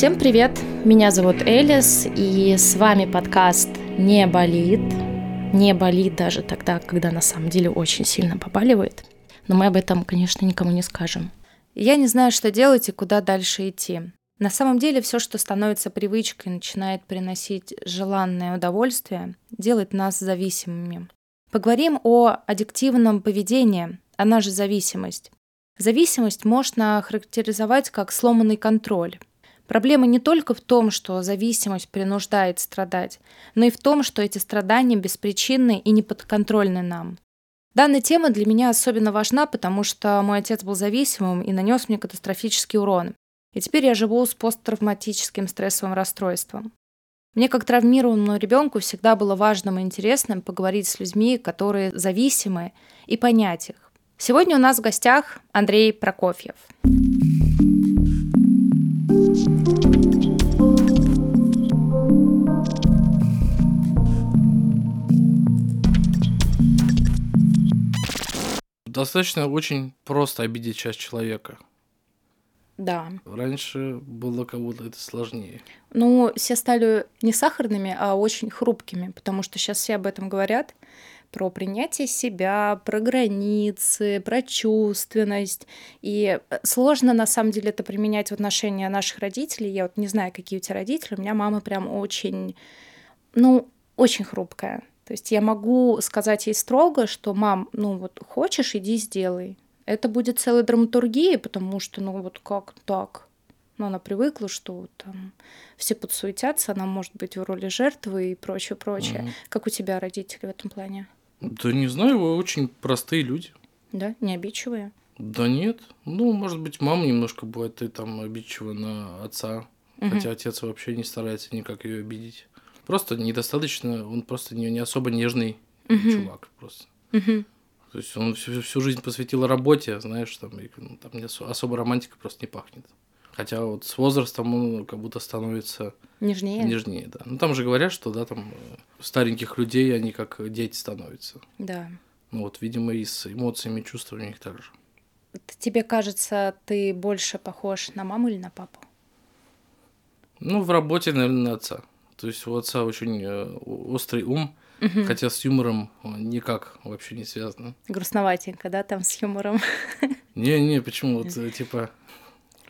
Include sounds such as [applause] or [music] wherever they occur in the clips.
Всем привет! Меня зовут Элис, и с вами подкаст «Не болит». Не болит даже тогда, когда на самом деле очень сильно побаливает. Но мы об этом, конечно, никому не скажем. Я не знаю, что делать и куда дальше идти. На самом деле все, что становится привычкой, начинает приносить желанное удовольствие, делает нас зависимыми. Поговорим о аддиктивном поведении, она же зависимость. Зависимость можно характеризовать как сломанный контроль. Проблема не только в том, что зависимость принуждает страдать, но и в том, что эти страдания беспричинны и неподконтрольны нам. Данная тема для меня особенно важна, потому что мой отец был зависимым и нанес мне катастрофический урон. И теперь я живу с посттравматическим стрессовым расстройством. Мне, как травмированному ребенку, всегда было важным и интересным поговорить с людьми, которые зависимы, и понять их. Сегодня у нас в гостях Андрей Прокофьев. Достаточно очень просто обидеть часть человека. Да. Раньше было будто это сложнее. Ну, все стали не сахарными, а очень хрупкими, потому что сейчас все об этом говорят про принятие себя, про границы, про чувственность. И э, сложно, на самом деле, это применять в отношении наших родителей. Я вот не знаю, какие у тебя родители. У меня мама прям очень, ну, очень хрупкая. То есть я могу сказать ей строго, что мам, ну вот хочешь, иди сделай. Это будет целая драматургия, потому что, ну вот как так? Ну, она привыкла, что там все подсуетятся, она может быть в роли жертвы и прочее, прочее. Mm-hmm. Как у тебя родители в этом плане? Да не знаю, вы очень простые люди. Да, не обидчивые? Да нет. Ну, может быть, мама немножко бывает, ты там обидчива на отца. Угу. Хотя отец вообще не старается никак ее обидеть. Просто недостаточно, он просто не, не особо нежный угу. чувак просто. Угу. То есть он всю, всю жизнь посвятил работе, знаешь, там, и, ну, там особо романтика просто не пахнет. Хотя вот с возрастом он как будто становится нежнее. Нежнее, да. Ну там же говорят, что да, там э, стареньких людей они как дети становятся. Да. Ну вот, видимо, и с эмоциями, чувствами у них так же. Тебе кажется, ты больше похож на маму или на папу? Ну, в работе, наверное, на отца. То есть у отца очень э, острый ум, угу. хотя с юмором никак вообще не связано. Грустноватенько, да, там с юмором? Не-не, почему? Вот, э, типа,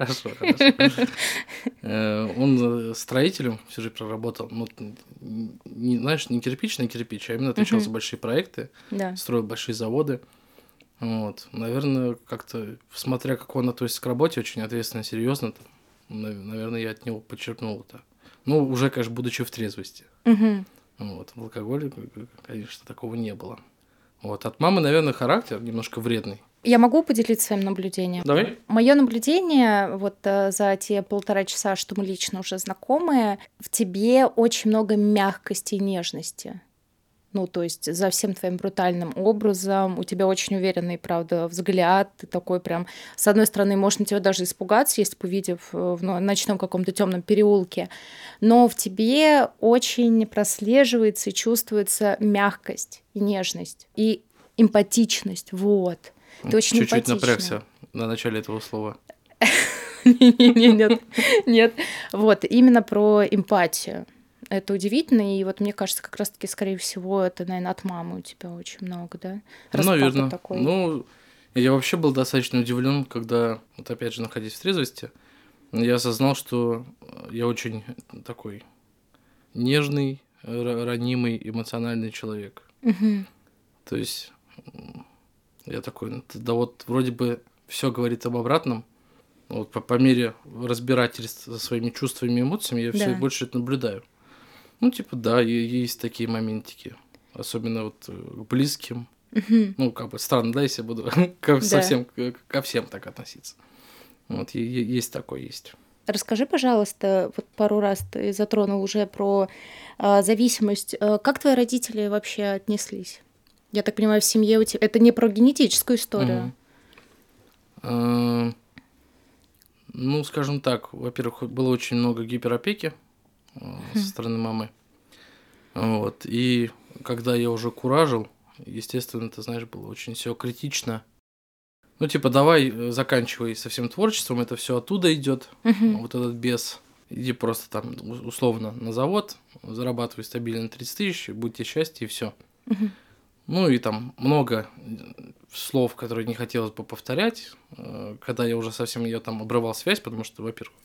хорошо, [laughs] хорошо. Э, он строителем всю жизнь проработал. Ну, не, знаешь, не кирпич на кирпич, а именно отвечал за большие проекты, строил большие заводы. Вот. Наверное, как-то, смотря как он относится к работе, очень ответственно, серьезно, наверное, я от него подчеркнул это. Ну, уже, конечно, будучи в трезвости. Угу. Вот. В алкоголе, конечно, такого не было. Вот. От мамы, наверное, характер немножко вредный. Я могу поделиться своим наблюдением? Давай. Мое наблюдение вот э, за те полтора часа, что мы лично уже знакомы, в тебе очень много мягкости и нежности. Ну, то есть за всем твоим брутальным образом, у тебя очень уверенный, правда, взгляд, ты такой прям, с одной стороны, можно тебя даже испугаться, если увидев э, в ночном каком-то темном переулке, но в тебе очень прослеживается и чувствуется мягкость и нежность, и эмпатичность, вот. Ты очень Чуть-чуть напрягся на начале этого слова. [laughs] Нет, нет. Вот, именно про эмпатию. Это удивительно, и вот мне кажется, как раз-таки, скорее всего, это, наверное, от мамы у тебя очень много, да? Раз Наверное. Такой... Ну, я вообще был достаточно удивлен, когда, вот опять же, находясь в трезвости, я осознал, что я очень такой нежный, ранимый, эмоциональный человек. Угу. То есть я такой, да вот вроде бы все говорит об обратном, вот по, по мере разбирательства со своими чувствами и эмоциями я да. все больше это наблюдаю. Ну, типа, да, есть такие моментики. Особенно вот э, к близким. Угу. Ну, как бы странно, да, если я буду [laughs] ко, да. совсем, ко всем так относиться. Вот, есть такое, есть. Расскажи, пожалуйста, вот пару раз ты затронул уже про э, зависимость. Э, как твои родители вообще отнеслись? Я так понимаю, в семье у тебя... Это не про генетическую историю? Угу. Ну, скажем так, во-первых, было очень много гиперопеки со стороны мамы. Вот. И когда я уже куражил, естественно, ты знаешь, было очень все критично. Ну, типа, давай э, заканчивай со всем творчеством, это все оттуда идет, вот этот бес. иди просто там условно на завод, зарабатывай стабильно 30 тысяч, будьте счастье и все. Ну и там много слов, которые не хотелось бы повторять, э, когда я уже совсем я там обрывал связь, потому что, во-первых,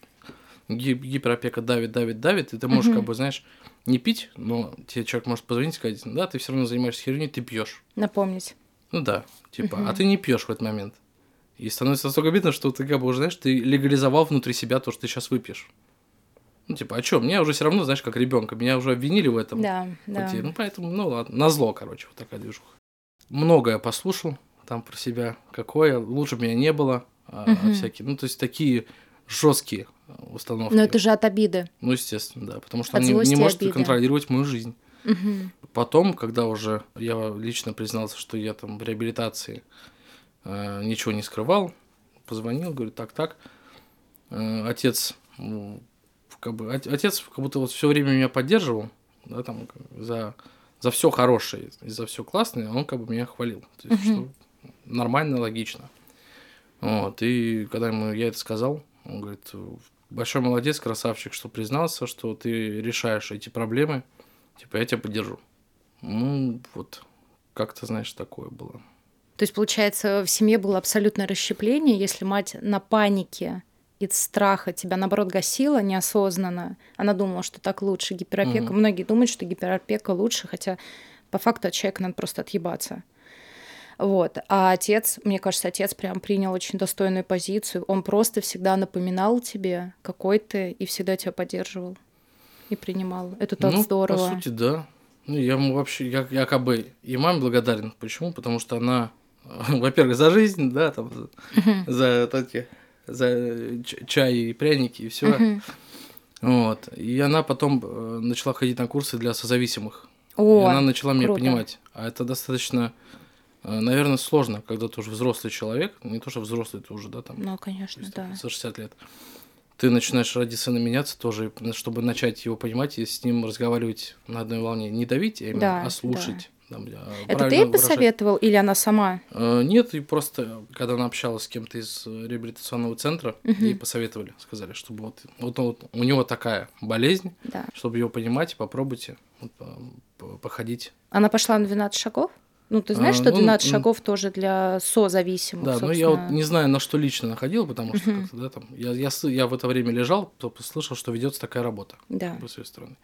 гиперопека давит, давит, давит, и ты можешь, как бы, знаешь, не пить, но тебе человек может позвонить и сказать, да, ты все равно занимаешься херней, ты пьешь. Напомнить. Ну да, типа, а ты не пьешь в этот момент. И становится настолько обидно, что ты как бы уже, знаешь, ты легализовал внутри себя то, что ты сейчас выпьешь. Ну, типа, а что, меня уже все равно, знаешь, как ребенка, меня уже обвинили в этом. Да, да. Ну, поэтому, ну ладно, на зло, короче, вот такая движуха. Многое послушал там про себя, какое, лучше меня не было, угу. всякие, ну, то есть такие жесткие установки. Но это же от обиды. Ну, естественно, да, потому что от он не, не может обиды. контролировать мою жизнь. Угу. Потом, когда уже я лично признался, что я там в реабилитации э, ничего не скрывал, позвонил, говорю, так, так. Э, отец, как бы, отец как будто вот все время меня поддерживал, да, там, за, за все хорошее, и за все классное, он как бы меня хвалил. То есть, что нормально, логично. Вот, и когда ему я это сказал, он говорит, большой молодец, красавчик, что признался, что ты решаешь эти проблемы, типа, я тебя поддержу. Ну, вот, как-то, знаешь, такое было. То есть, получается, в семье было абсолютное расщепление, если мать на панике из страха тебя, наоборот, гасила неосознанно. Она думала, что так лучше гиперопека. Угу. Многие думают, что гиперопека лучше, хотя по факту от человека надо просто отъебаться. Вот. А отец, мне кажется, отец прям принял очень достойную позицию. Он просто всегда напоминал тебе, какой ты, и всегда тебя поддерживал и принимал. Это так ну, здорово. По сути, да. Ну, я ему вообще, я, якобы и маме благодарен. Почему? Потому что она, [laughs] во-первых, за жизнь, да, там, за эти, за чай и пряники и все. Вот. И она потом э, начала ходить на курсы для созависимых. О, и она начала круто. меня понимать. А это достаточно Э, наверное, сложно, когда ты уже взрослый человек, не то, что взрослый, ты уже, да, там... Ну, конечно, есть, да. За 60 лет. Ты начинаешь ради сына меняться тоже, чтобы начать его понимать и с ним разговаривать на одной волне. Не давить, а именно, да, а слушать. Там, Это ты ей посоветовал или она сама? Э, нет, и просто, когда она общалась с кем-то из реабилитационного центра, угу. ей посоветовали, сказали, чтобы вот, вот, вот у него такая болезнь, да. чтобы его понимать, попробуйте вот, походить. Она пошла на 12 шагов? Ну, ты знаешь, а, что 12 ну, шагов тоже для созависимых, Да, собственно. ну я вот не знаю, на что лично находил, потому что uh-huh. да, там, я, я, я в это время лежал, слышал, что ведется такая работа да. с своей стороны.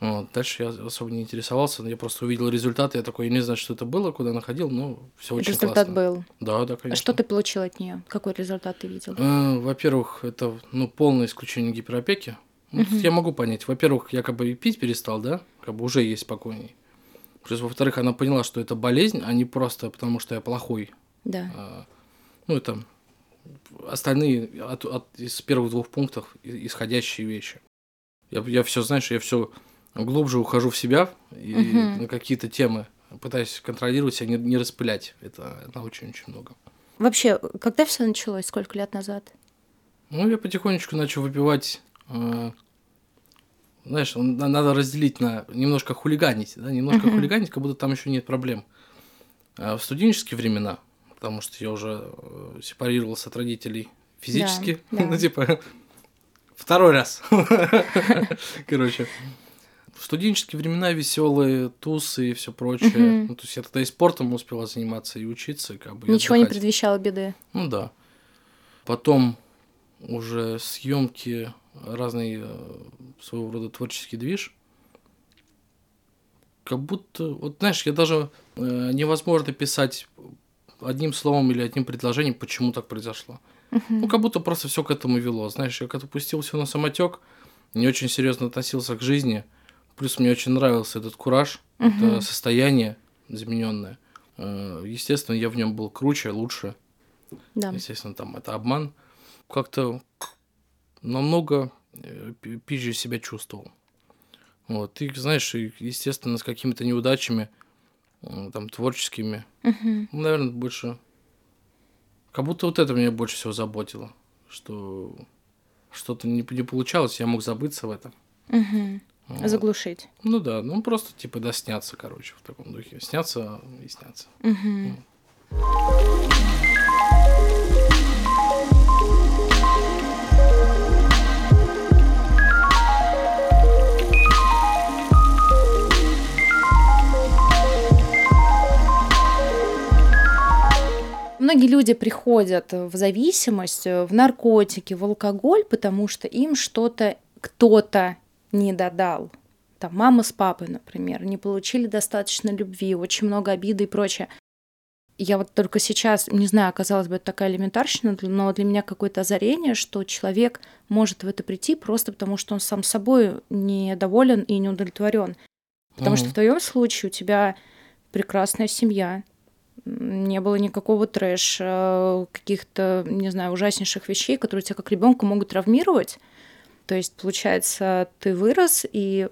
Вот. Дальше я особо не интересовался, я просто увидел результаты, я такой, я не знаю, что это было, куда находил, но все очень результат классно. был? Да, да, конечно. А что ты получил от нее? Какой результат ты видел? Э, во-первых, это ну, полное исключение гиперопеки. Ну, uh-huh. Я могу понять. Во-первых, я как бы и пить перестал, да, как бы уже есть спокойней. Плюс, во-вторых, она поняла, что это болезнь, а не просто потому, что я плохой. Да. А, ну, это остальные от, от, из первых двух пунктов исходящие вещи. Я, я все, знаешь, я все глубже ухожу в себя и угу. на какие-то темы пытаюсь контролировать себя, не, не распылять. Это, это очень-очень много. Вообще, когда все началось? Сколько лет назад? Ну, я потихонечку начал выпивать э, знаешь, надо разделить на немножко хулиганить, да, немножко uh-huh. хулиганить, как будто там еще нет проблем. А в студенческие времена, потому что я уже э, сепарировался от родителей физически, да, [laughs] да. ну типа второй раз, [laughs] короче. В студенческие времена веселые тусы и все прочее. Uh-huh. Ну, то есть я тогда и спортом успела заниматься, и учиться, и как бы. Ничего не предвещало беды. Ну да. Потом уже съемки разный э, своего рода творческий движ. Как будто, вот знаешь, я даже э, невозможно писать одним словом или одним предложением, почему так произошло. Uh-huh. Ну, как будто просто все к этому вело. Знаешь, я когда пустил все на самотек, не очень серьезно относился к жизни. Плюс мне очень нравился этот кураж, uh-huh. это состояние измененное. Э, естественно, я в нем был круче, лучше. Да. Естественно, там это обман. Как-то намного э, пизже себя чувствовал. Вот, и знаешь, естественно, с какими-то неудачами, там, творческими, угу. наверное, больше... Как будто вот это меня больше всего заботило, что что-то не, не получалось, я мог забыться в этом. Угу. Заглушить. Ну да, ну просто типа да, сняться, короче, в таком духе. Сняться и сняться. Угу. Многие люди приходят в зависимость, э, в наркотики, в алкоголь, потому что им что-то кто-то не додал. Там мама с папой, например, не получили достаточно любви, очень много обиды и прочее. Я вот только сейчас, не знаю, казалось бы, это такая элементарщина, но для меня какое-то озарение, что человек может в это прийти просто потому, что он сам собой недоволен и не удовлетворен. Потому mm-hmm. что в твоем случае у тебя прекрасная семья, не было никакого трэша, каких-то, не знаю, ужаснейших вещей, которые тебя как ребенка могут травмировать. То есть, получается, ты вырос и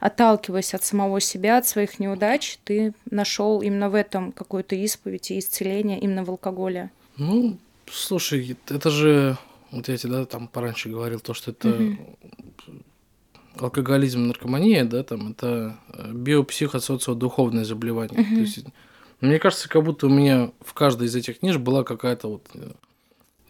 отталкиваясь от самого себя, от своих неудач, ты нашел именно в этом какую-то исповедь и исцеление именно в алкоголе. Ну, слушай, это же, вот я тебе да, там пораньше говорил, то, что это угу. алкоголизм, наркомания, да, там это биопсихосоциодуховное заболевание. Угу. То есть мне кажется, как будто у меня в каждой из этих книж была какая-то вот э,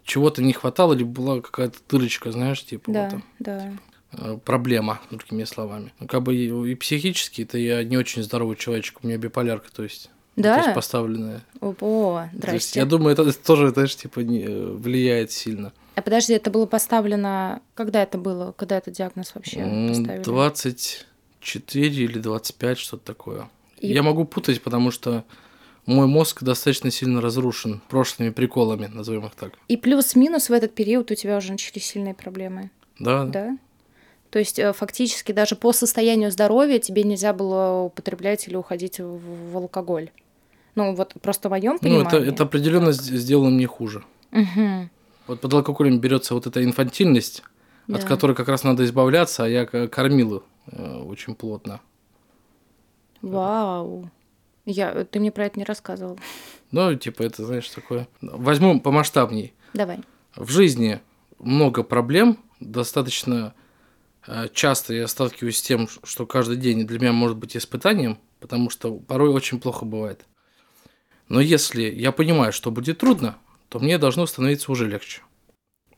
чего-то не хватало, или была какая-то дырочка, знаешь, типа да, вот там, да. Типа, проблема, другими словами. Ну, как бы и, психически, это я не очень здоровый человечек, у меня биполярка, то есть. Да? То есть поставленная. О, здрасте. То есть, я думаю, это тоже, знаешь, типа, не, э, влияет сильно. А подожди, это было поставлено... Когда это было? Когда этот диагноз вообще поставили? 24 или 25, что-то такое. И... Я могу путать, потому что мой мозг достаточно сильно разрушен прошлыми приколами, назовем их так. И плюс-минус в этот период у тебя уже начались сильные проблемы. Да. Да? То есть э, фактически даже по состоянию здоровья тебе нельзя было употреблять или уходить в, в алкоголь. Ну вот просто в моем понимании. Ну это, это определенно сделало мне хуже. Угу. Вот под алкоголем берется вот эта инфантильность, да. от которой как раз надо избавляться, а я кормила э, очень плотно. Вау. Я, ты мне про это не рассказывал. Ну, типа, это, знаешь, такое. Возьму помасштабней. Давай. В жизни много проблем, достаточно э, часто я сталкиваюсь с тем, что каждый день для меня может быть испытанием, потому что порой очень плохо бывает. Но если я понимаю, что будет трудно, то мне должно становиться уже легче.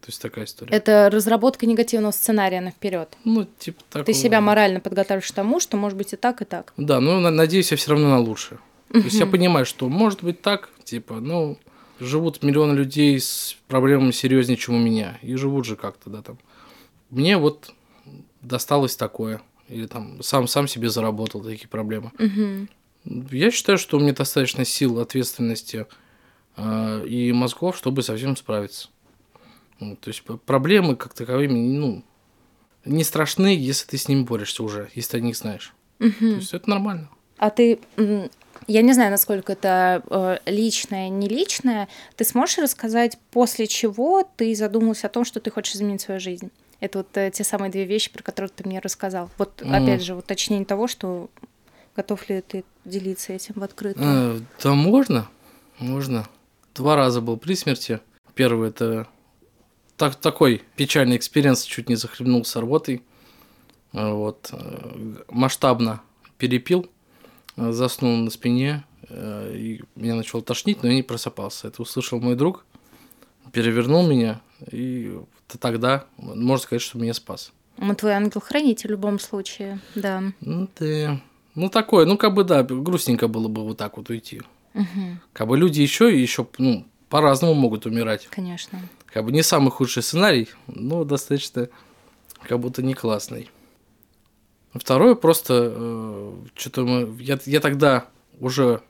То есть такая история. Это разработка негативного сценария на вперед. Ну, типа такого. Ты себя морально подготавливаешь к тому, что может быть и так, и так. Да, но надеюсь, я все равно на лучшее. То есть я понимаю, что может быть так, типа, ну, живут миллионы людей с проблемами серьезнее, чем у меня. И живут же как-то, да, там. Мне вот досталось такое. Или там сам, сам себе заработал такие проблемы. Я считаю, что у меня достаточно сил, ответственности э, и мозгов, чтобы совсем справиться. Ну, то есть проблемы как таковыми, ну, не страшны, если ты с ними борешься уже, если ты о них знаешь. Угу. То есть это нормально. А ты, я не знаю, насколько это э, личное, не личное, ты сможешь рассказать, после чего ты задумался о том, что ты хочешь изменить свою жизнь? Это вот э, те самые две вещи, про которые ты мне рассказал. Вот mm. опять же, уточнение того, что готов ли ты делиться этим в открытую. Э, да можно, можно. Два раза был при смерти. Первый это так, такой печальный experience, чуть не захлебнулся рвотой. Э, вот. Э, масштабно перепил, э, заснул на спине, и меня начал тошнить, но я не просыпался. Это услышал мой друг, перевернул меня, и тогда, можно сказать, что меня спас. Он твой ангел-хранитель в любом случае, да. Ну, ты... Ну, такое, ну, как бы, да, грустненько было бы вот так вот уйти. Угу. Как бы люди еще еще, ну, по-разному могут умирать. Конечно. Как бы не самый худший сценарий, но достаточно как будто не классный. Второе просто э, что-то мы, я, я тогда уже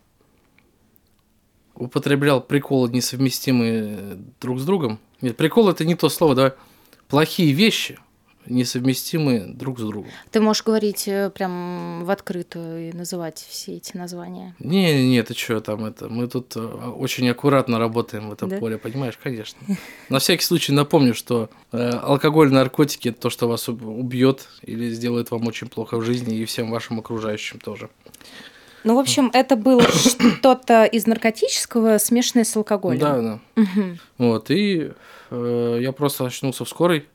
употреблял приколы несовместимые друг с другом. Нет, прикол это не то слово, да. Плохие вещи, несовместимы друг с другом. Ты можешь говорить э, прям в открытую и называть все эти названия. Не, не, ты что там это? Мы тут э, очень аккуратно работаем в этом да? поле, понимаешь, конечно. На всякий случай напомню, что э, алкоголь, наркотики это то, что вас убьет или сделает вам очень плохо в жизни и всем вашим окружающим тоже. Ну, в общем, это было [coughs] что-то из наркотического, смешанное с алкоголем. Да, да. Угу. Вот, и э, я просто очнулся в скорой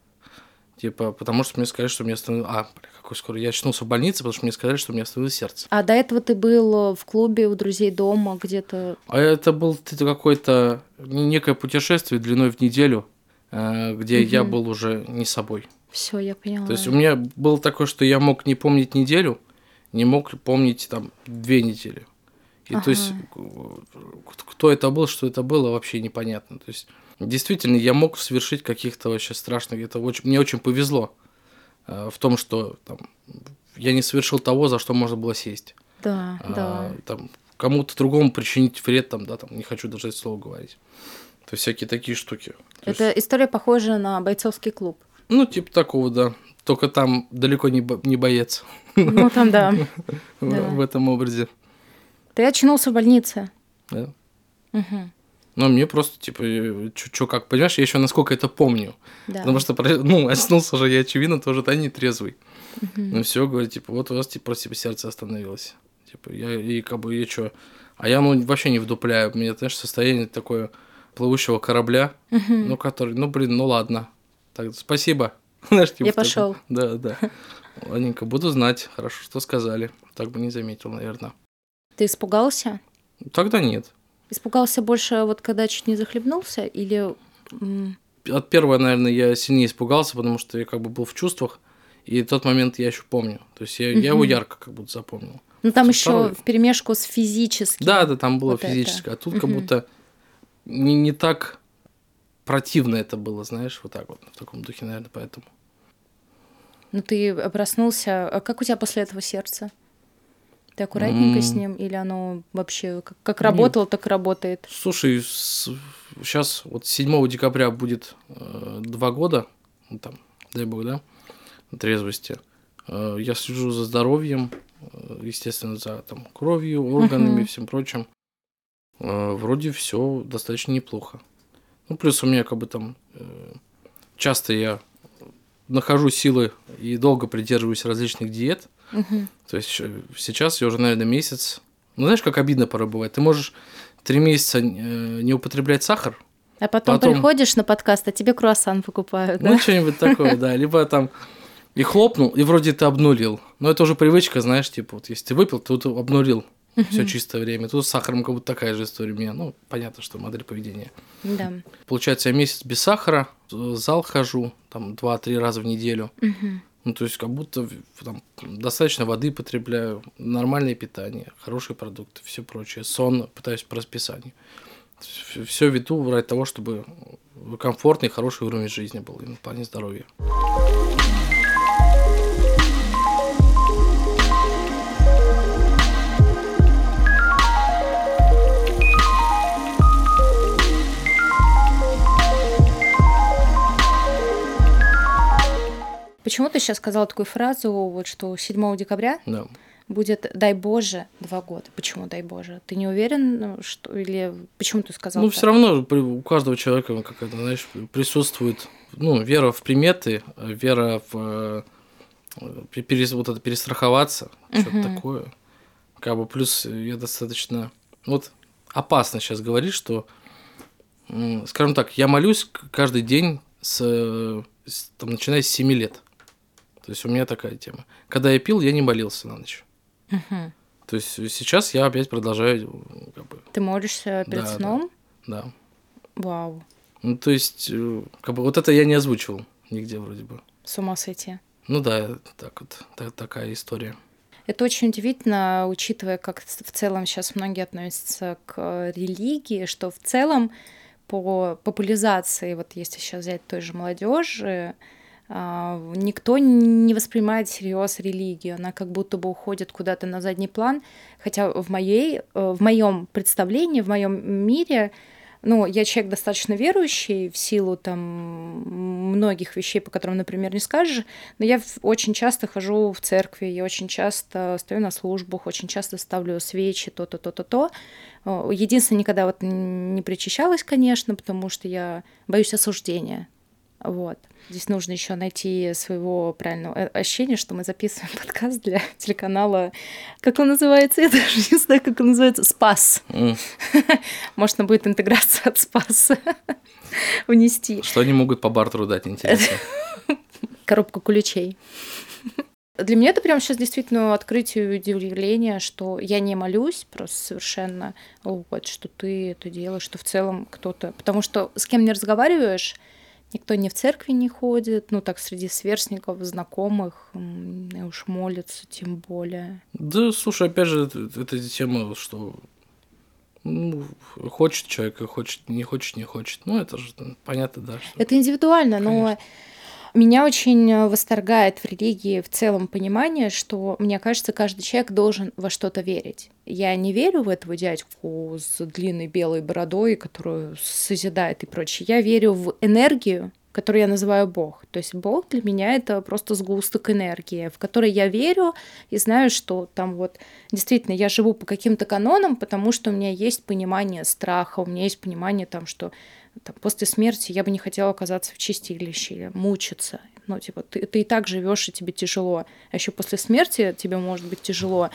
Типа, потому что мне сказали, что у меня остановилось... А, бля, какой скоро. Я очнулся в больнице, потому что мне сказали, что у меня остановилось сердце. А до этого ты был в клубе у друзей дома где-то? А это был какое-то некое путешествие длиной в неделю, э, где угу. я был уже не собой. Все, я поняла. То есть у меня было такое, что я мог не помнить неделю, не мог помнить там две недели. И то есть кто это был, что это было, вообще непонятно. То есть действительно я мог совершить каких-то вообще страшных. Это очень, мне очень повезло э, в том, что там, я не совершил того, за что можно было сесть. Да, а, да. Там кому-то другому причинить вред, там, да, там, не хочу даже это слово говорить. То есть всякие такие штуки. То это есть... история похожа на бойцовский клуб. Ну, типа такого, да. Только там далеко не, бо- не боец. Ну, там да. [laughs] В этом образе. Ты очнулся в больнице. Да. Угу. Ну, мне просто, типа, что как, понимаешь, я еще насколько это помню. Да. Потому что, ну, очнулся же я, очевидно, тоже да, не трезвый. Угу. Ну, все, говорит, типа, вот у вас, типа, просто типа, сердце остановилось. Типа, я, и как бы, я что? А я, ну, вообще не вдупляю. У меня, знаешь, состояние такое плывущего корабля, угу. ну, который, ну, блин, ну, ладно. Так, спасибо. [laughs] Знаешь, типа, я пошел. Да, да. Ладненько, буду знать. Хорошо, что сказали. Так бы не заметил, наверное. Ты испугался? Тогда нет. Испугался больше, вот когда чуть не захлебнулся, или... От первого, наверное, я сильнее испугался, потому что я как бы был в чувствах, и тот момент я еще помню. То есть я, угу. я его ярко как будто запомнил. Ну там еще в перемешку с физическим. Да, да, там было вот физическое. Это. А тут угу. как будто не, не так противно это было, знаешь, вот так вот, в таком духе, наверное, поэтому. Ну ты проснулся. А как у тебя после этого сердце? Ты аккуратненько mm. с ним, или оно вообще как, как работало, так и работает? Слушай, с, сейчас вот 7 декабря будет э, два года, ну, там, дай бог, да, трезвости. Э, я слежу за здоровьем, э, естественно, за там, кровью, органами и uh-huh. всем прочим. Э, вроде все достаточно неплохо. Ну, плюс у меня как бы там э, часто я нахожу силы и долго придерживаюсь различных диет. Угу. То есть сейчас я уже, наверное, месяц. Ну, знаешь, как обидно порой бывает. Ты можешь три месяца э, не употреблять сахар. А потом, потом приходишь на подкаст, а тебе круассан покупают. Ну, что-нибудь такое, да. Либо там и хлопнул, и вроде ты обнулил. Но это уже привычка, знаешь, типа, вот если ты выпил, то ты обнулил угу. все чистое время. Тут с сахаром как будто такая же история у меня. Ну, понятно, что модель поведения. Да. Получается, я месяц без сахара, в зал хожу, там, два-три раза в неделю. Угу. Ну, то есть, как будто там, достаточно воды потребляю, нормальное питание, хорошие продукты, все прочее. Сон пытаюсь по расписанию. Все веду ради того, чтобы комфортный, хороший уровень жизни был именно в плане здоровья. Почему ты сейчас сказала такую фразу, вот что 7 декабря да. будет, дай Боже, два года? Почему дай Боже? Ты не уверен, что или почему ты сказал? Ну, все равно у каждого человека какая-то, знаешь, присутствует ну, вера в приметы, вера в э, перес, вот это перестраховаться, uh-huh. что-то такое. Как бы плюс я достаточно вот опасно сейчас говорить, что, скажем так, я молюсь каждый день с, с там, начиная с 7 лет. То есть у меня такая тема. Когда я пил, я не молился на ночь. Угу. То есть сейчас я опять продолжаю как бы... Ты молишься перед да, сном? Да. да. Вау. Ну, то есть, э, как бы вот это я не озвучивал нигде вроде бы. С ума сойти. Ну да, так вот, так, такая история. Это очень удивительно, учитывая, как в целом сейчас многие относятся к религии, что в целом по популяризации, вот если сейчас взять той же молодежи, никто не воспринимает всерьез религию, она как будто бы уходит куда-то на задний план, хотя в моей, э, в моем представлении, в моем мире, ну, я человек достаточно верующий в силу там многих вещей, по которым, например, не скажешь, но я очень часто хожу в церкви, я очень часто стою на службах, очень часто ставлю свечи, то-то, то-то, то. Единственное, никогда вот не причащалась, конечно, потому что я боюсь осуждения. Вот. Здесь нужно еще найти своего правильного ощущения, что мы записываем [laughs] подкаст для телеканала. Как он называется? Я даже не знаю, как он называется. Спас. Mm. [laughs] Можно будет интеграция от Спаса [laughs] внести. Что они могут по бартеру дать, интересно? Коробку ключей. Для меня это прям сейчас действительно открытие и удивление, что я не молюсь просто совершенно, вот, что ты это делаешь, что в целом кто-то... Потому что с кем не разговариваешь, Никто не в церкви не ходит, ну так среди сверстников, знакомых, уж молятся тем более. Да, слушай, опять же, эта тема, что Ну, хочет человек, хочет, не хочет, не хочет. Ну, это же понятно, да. Что... Это индивидуально, Конечно. но меня очень восторгает в религии в целом понимание, что, мне кажется, каждый человек должен во что-то верить. Я не верю в этого дядьку с длинной белой бородой, которую созидает и прочее. Я верю в энергию, которую я называю Бог. То есть Бог для меня это просто сгусток энергии, в который я верю и знаю, что там вот действительно я живу по каким-то канонам, потому что у меня есть понимание страха, у меня есть понимание там, что там, после смерти я бы не хотела оказаться в чистилище или мучиться. Ну, типа, ты, ты и так живешь, и тебе тяжело. А еще после смерти тебе может быть тяжело.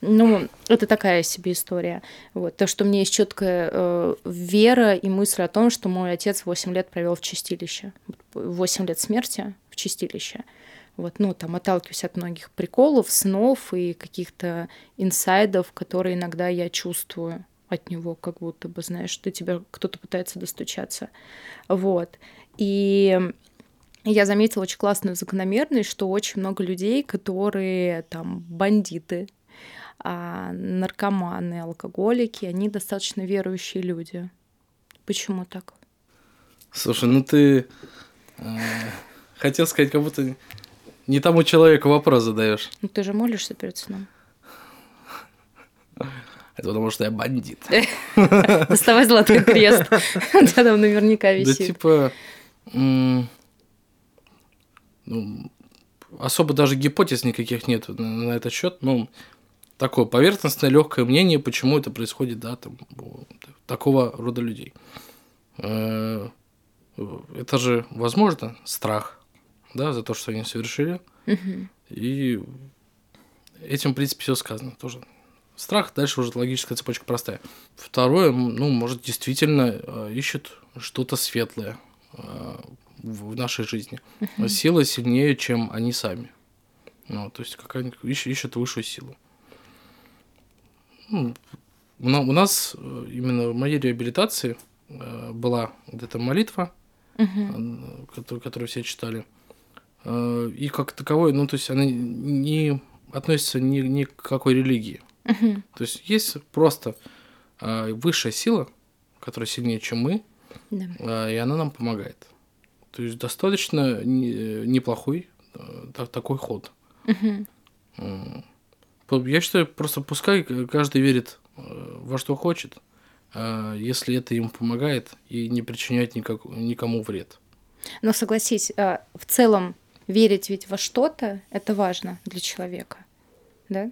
Ну, это такая себе история. Вот. То, что у меня есть четкая э, вера и мысль о том, что мой отец 8 лет провел в чистилище. 8 лет смерти в чистилище. Вот, ну, там отталкиваюсь от многих приколов, снов и каких-то инсайдов, которые иногда я чувствую от него, как будто бы, знаешь, что тебя кто-то пытается достучаться. Вот. И я заметила очень классную закономерность, что очень много людей, которые там бандиты, а наркоманы, алкоголики, они достаточно верующие люди. Почему так? Слушай, ну ты э, хотел сказать, как будто не тому человеку вопрос задаешь. Ну ты же молишься перед сном. Это потому что я бандит. [laughs] Доставай золотой крест. [laughs] Тебя там наверняка висит. Да типа... Ну, особо даже гипотез никаких нет на этот счет. Ну, такое поверхностное, легкое мнение, почему это происходит, да, там, такого рода людей. Э, это же, возможно, страх, да, за то, что они совершили. И этим, в принципе, все сказано тоже. Страх, дальше уже логическая цепочка простая. Второе, ну, может, действительно э, ищет что-то светлое э, в нашей жизни. Uh-huh. Сила сильнее, чем они сами. Ну, то есть какая-нибудь ищет высшую силу. Ну, у нас э, именно в моей реабилитации была где-то молитва, uh-huh. которую, которую все читали. И как таковой, ну, то есть она не относится ни, ни к какой религии. Угу. То есть есть просто э, высшая сила, которая сильнее, чем мы, да. э, и она нам помогает. То есть достаточно не, неплохой э, такой ход. Угу. Я считаю, просто пускай каждый верит во что хочет, э, если это ему помогает и не причиняет никак, никому вред. Но согласись, э, в целом верить ведь во что-то это важно для человека, да?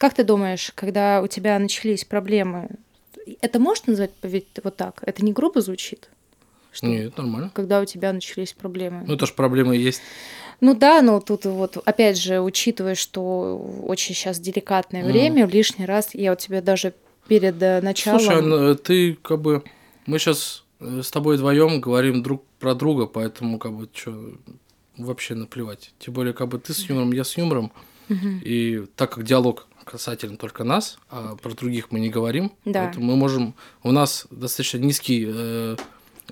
Как ты думаешь, когда у тебя начались проблемы, это можно назвать вот так? Это не грубо звучит? Что, Нет, нормально. Когда у тебя начались проблемы. Ну, это же проблемы есть. Ну да, но тут вот, опять же, учитывая, что очень сейчас деликатное mm. время, лишний раз я вот тебе даже перед э, началом... Слушай, ну, ты как бы... Мы сейчас э, с тобой вдвоем говорим друг про друга, поэтому как бы что вообще наплевать. Тем более, как бы ты с юмором, я с юмором. Mm-hmm. И так как диалог касательно только нас, а про других мы не говорим. Да. Поэтому мы можем. У нас достаточно низкий, э,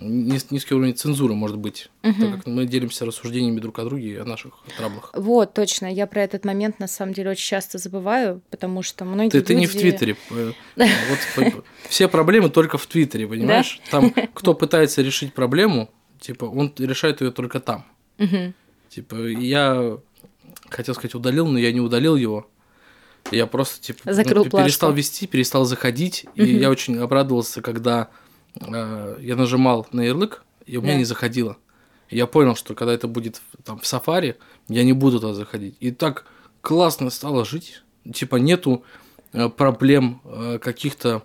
низкий уровень цензуры может быть, угу. так как мы делимся рассуждениями друг о друге о наших траблах. Вот, точно. Я про этот момент на самом деле очень часто забываю, потому что многие. Ты, люди... ты не в Твиттере. Э, вот все проблемы только в Твиттере, понимаешь? Там [laughs] кто пытается решить проблему, типа, он решает ее только там. Типа, я хотел сказать удалил, но я не удалил его. Я просто типа ну, Закрыл ну, перестал вести, перестал заходить, угу. и я очень обрадовался, когда э, я нажимал на ярлык, и у меня да. не заходило. И я понял, что когда это будет там в сафари, я не буду туда заходить. И так классно стало жить. Типа нету э, проблем э, каких-то,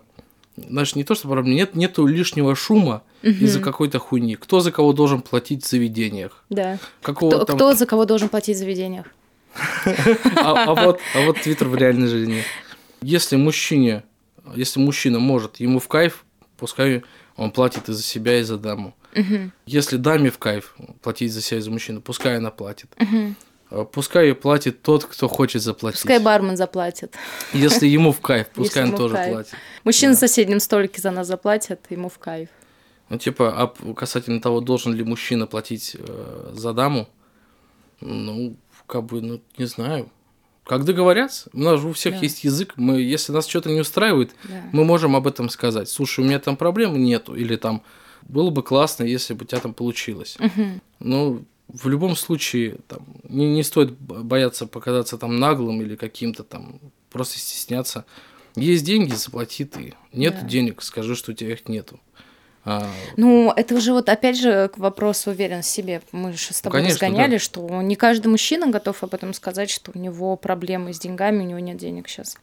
знаешь, не то что проблем, нет, нету лишнего шума угу. из-за какой-то хуйни. Кто за кого должен платить в заведениях? Да. Какого кто, там... кто за кого должен платить в заведениях? А, а вот, а вот Твиттер в реальной жизни. Если мужчине, если мужчина может, ему в кайф, пускай он платит и за себя, и за даму. Если даме в кайф платить за себя и за мужчину, пускай она платит. А пускай платит тот, кто хочет заплатить. Пускай бармен заплатит. Если ему в кайф, пускай он тоже платит. Мужчина да. в соседнем столике за нас заплатит, ему в кайф. Ну, типа, а касательно того, должен ли мужчина платить э, за даму, ну, как бы, ну, не знаю. как договорятся. У нас же у всех Да. есть язык. Мы, если нас что-то не устраивает, Да. мы можем об этом сказать. Слушай, у меня там проблем нету. Или там было бы классно, если бы у тебя там получилось. Мгм. Ну, в любом случае, там, не, не стоит бояться показаться там наглым или каким-то там, просто стесняться. Есть деньги, заплати ты. Нет Да. денег, скажи, что у тебя их нету. А, Ну, это уже вот опять же к вопросу уверенности в себе. Мы же с тобой конечно, разгоняли, да. что не каждый мужчина готов об этом сказать, что у него проблемы с деньгами, у него нет денег сейчас.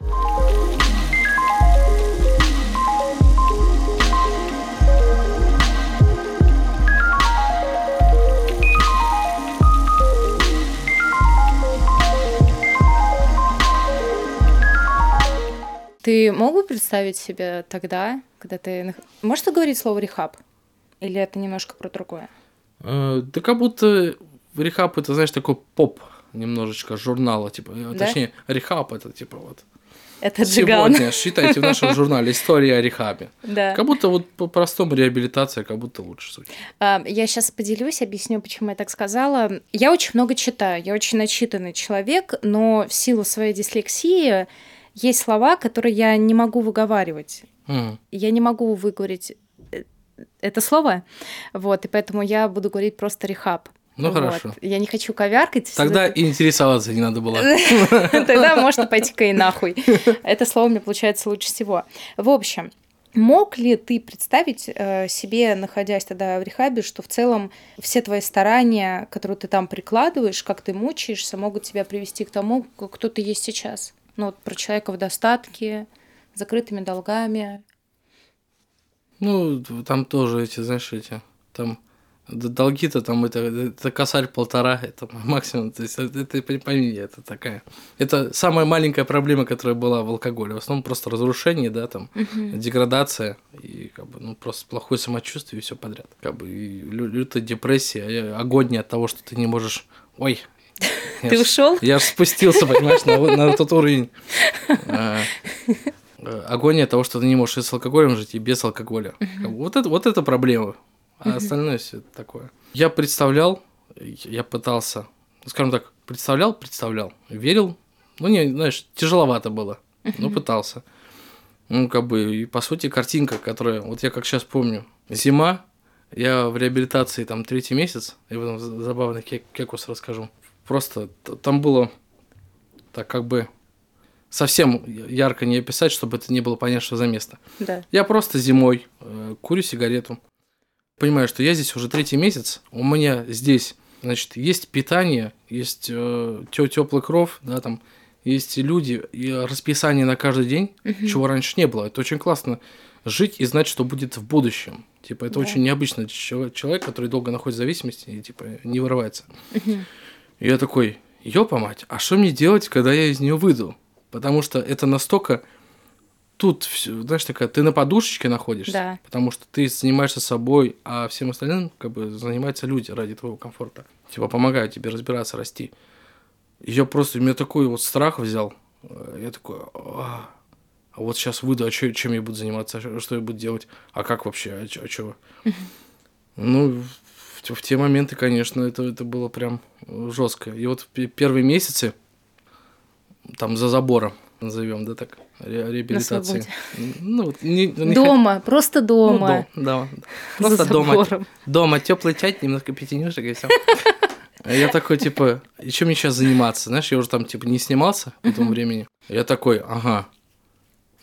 Ты мог бы представить себе тогда, когда ты... Можешь ты говорить слово рехаб? Или это немножко про другое? э, да как будто рехаб это, знаешь, такой поп немножечко журнала, типа, э, Да? точнее, рехаб это типа вот. Это джиган. Сегодня [laughs] считайте в нашем журнале история о рехабе. Да. Как будто вот по-простому реабилитация, как будто лучше. А, Я сейчас поделюсь, объясню, почему я так сказала. Я очень много читаю, я очень начитанный человек, но в силу своей дислексии есть слова, которые я не могу выговаривать. М. Я не могу выговорить э, это слово, вот, и поэтому я буду говорить просто рехаб. Ну, Вот. хорошо. Я не хочу коверкать. Тогда и интересоваться не надо было. [laughs] Тогда [laughs] можно пойти-ка и нахуй. Это слово мне получается лучше всего. В общем, мог ли ты представить э, себе, находясь тогда в рехабе, что в целом все твои старания, которые ты там прикладываешь, как ты мучаешься, могут тебя привести к тому, кто ты есть сейчас? Ну, вот про человека в достатке, закрытыми долгами. Ну, там тоже эти, знаешь, эти, там долги-то там это, это косарь полтора, это максимум, то есть это, это пойми, это такая, это самая маленькая проблема, которая была в алкоголе, в основном просто разрушение, да, там, деградация и как бы, ну, просто плохое самочувствие и все подряд, как бы, и лю- лютая депрессия, и агония от того, что ты не можешь, ой, Ты ушел? Я же спустился, понимаешь, на, на тот уровень. А, э, Агония того, что ты не можешь и с алкоголем жить, и без алкоголя. Бы Вот это, вот это проблема. А остальное все такое. Я представлял, я пытался, скажем так, представлял, представлял, верил. Ну, не, знаешь, тяжеловато было, но пытался. Ну, как бы, и по сути, картинка, которая, вот я как сейчас помню, зима, я в реабилитации там третий месяц, я потом за- забавный кек- кекус расскажу. Просто там было так как бы совсем ярко не описать, чтобы это не было понятно, что за место. Да. Я просто зимой э, курю сигарету. Понимаю, что я здесь уже третий месяц. У меня здесь, значит, есть питание, есть э, теплый кров, да, там есть люди, и расписание на каждый день, чего раньше не было. Это очень классно жить и знать, что будет в будущем. Типа, это Да. очень необычно человек, который долго находится в зависимости и типа не вырывается. И я такой, ёпа мать, а что мне делать, когда я из нее выйду? Потому что это настолько тут, знаешь, такая, ты на подушечке находишься, Да. потому что ты занимаешься собой, а всем остальным как бы занимаются люди ради твоего комфорта. Типа помогают тебе разбираться, расти. И я просто, меня такой вот страх взял. Я такой, а, а вот сейчас выйду, а чё- чем я буду заниматься, а что я буду делать, а как вообще, а, чё- а чё? Ну, в, те- в те моменты, конечно, это, это было прям жестко. И вот в пе- первые месяцы, там за забором, назовем, да, так, ре- реабилитации. Ну, вот не, не Дома, просто хот- дома. Ну, дом- да, [laughs] за Просто дома. забором. Дома теплый чай, немножко пятенюшек и все. Я такой, типа, и чем мне сейчас заниматься? Знаешь, я уже там, типа, не снимался к этому времени. Я такой, ага,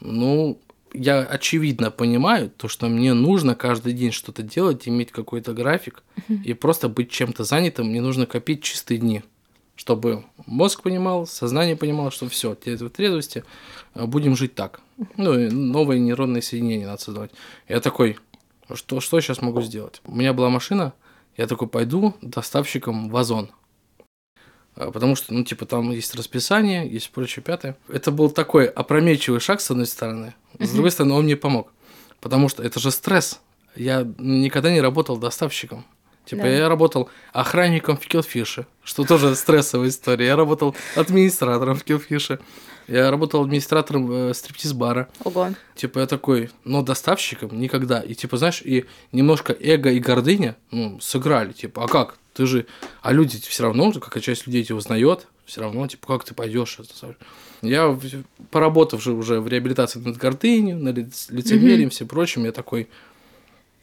ну, я очевидно понимаю то, что мне нужно каждый день что-то делать, иметь какой-то график и просто быть чем-то занятым. Мне нужно копить чистые дни, чтобы мозг понимал, сознание понимало, что все, в трезвости а, будем жить так. Ну, и новые нейронные соединения надо создавать. Я такой, что, что я сейчас могу сделать? У меня была машина, я такой пойду доставщиком в Озон. А, Потому что, ну, типа, там есть расписание, есть прочее пятое. Это был такой опрометчивый шаг, с одной стороны. С другой стороны, он мне помог. Потому что это же стресс. Я никогда не работал доставщиком. Типа, Да. я работал охранником в Килфише, что тоже стрессовая история. Я работал администратором в Килфише. Я работал администратором э, стриптиз-бара. Ого. Типа я такой, но доставщиком никогда. И типа, знаешь, и немножко эго и гордыня, ну, сыграли. Типа, а как? Ты же... А люди все равно, какая часть людей тебя узнает, все равно, типа, как ты пойдешь? Я, поработавший уже в реабилитации над гордыней, над лицемерием, mm-hmm. всем прочим, я такой,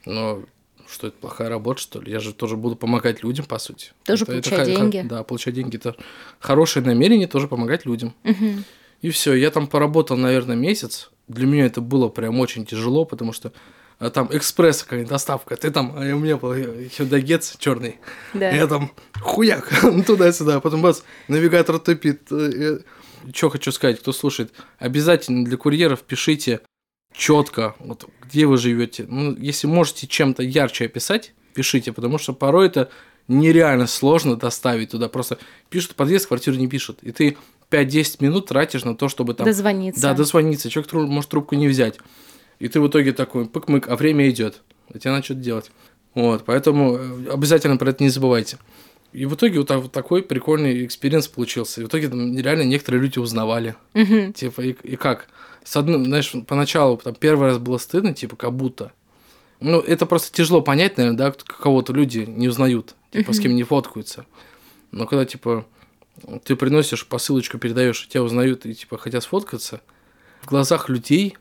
ну, что это плохая работа, что ли? Я же тоже буду помогать людям, по сути. Тоже это, получать это, деньги. Да, получать деньги. Это хорошее намерение тоже помогать людям. Угу. И все, я там поработал, наверное, месяц. Для меня это было прям очень тяжело, потому что там экспресс какая-то доставка, ты там, а у меня был хендагец черный, да. я там хуяк [laughs] туда-сюда, потом бац, навигатор тупит. Э, Что хочу сказать, кто слушает, обязательно для курьеров пишите четко, вот где вы живете. Ну, если можете чем-то ярче описать, пишите, потому что порой это нереально сложно доставить туда. Просто пишут подъезд, квартиру не пишут. И ты 5-10 минут тратишь на то, чтобы там... Дозвониться. Да, дозвониться. Человек может трубку не взять. И ты в итоге такой пык-мык, а время идет. А тебе надо что-то делать. Вот, поэтому э, обязательно про это не забывайте. И в итоге вот, вот такой прикольный experience получился. И в итоге там реально некоторые люди узнавали. Угу. Типа, и, и как? С одной, знаешь, поначалу там первый раз было стыдно, типа, как будто. Ну, это просто тяжело понять, наверное, да, кого-то люди не узнают, типа, с кем не фоткаются. Но когда, типа, ты приносишь посылочку, передаешь, тебя узнают и, типа, хотят сфоткаться, в глазах людей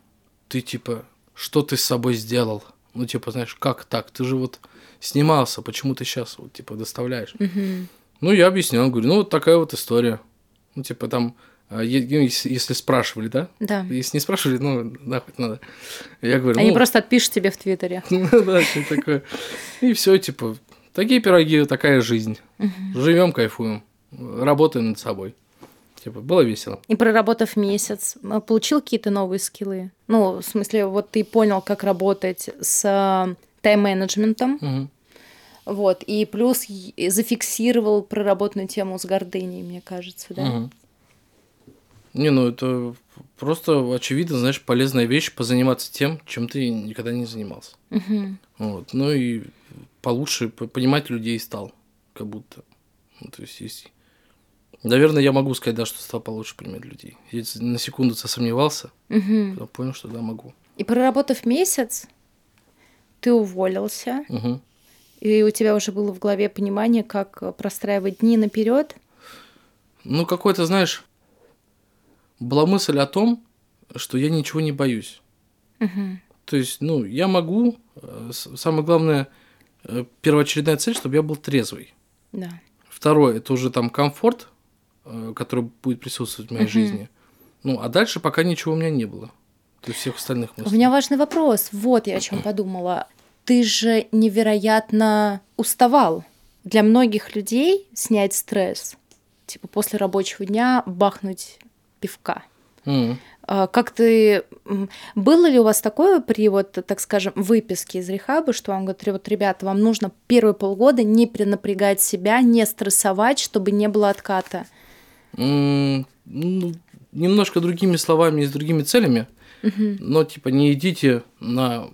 ты типа, что ты с собой сделал? Ну, типа, знаешь, как так? Ты же вот снимался, почему ты сейчас вот, типа, доставляешь? Угу. Ну, я объяснял, говорю, ну, вот такая вот история. Ну, типа, там, а, ну, если спрашивали, да? Да. Если не спрашивали, ну, нахуй надо. Я говорю, Они ну, просто отпишут тебе в Твиттере. [laughs] Ну, да, что такое. И все, типа, такие пироги, такая жизнь. Живем, кайфуем, работаем над собой. Типа, было весело. И проработав месяц, получил какие-то новые скиллы? Ну, в смысле, вот ты понял, как работать с э, тайм-менеджментом, Угу. вот, и плюс зафиксировал проработанную тему с гордыней, мне кажется, да? Угу. Не, ну это просто очевидно, знаешь, полезная вещь позаниматься тем, чем ты никогда не занимался. Угу. Вот. Ну и получше понимать людей стал, как будто. Ну, то есть, есть Наверное, я могу сказать, да, что стал получше понимать людей. Я на секунду сомневался, угу. потом понял, что да, могу. И проработав месяц, ты уволился, угу. и у тебя уже было в голове понимание, как простраивать дни наперед. Ну, какой-то, знаешь, была мысль о том, что я ничего не боюсь. Угу. То есть, ну, я могу. Э, самое главное, э, первоочередная цель, чтобы я был трезвый. Да. Второе, это уже там комфорт, который будет присутствовать в моей uh-huh. жизни. Ну, а дальше пока ничего у меня не было. То есть всех остальных мыслей. У меня важный вопрос. Вот я о чем подумала. Ты же невероятно уставал. Для многих людей снять стресс, типа после рабочего дня бахнуть пивка. Mm. Как ты... Было ли у вас такое при, вот, так скажем, выписке из рехаба, что вам говорят, вот, ребята, вам нужно первые полгода не перенапрягать себя, не стрессовать, чтобы не было отката? Ну, немножко другими словами и с другими целями, угу. но типа не идите на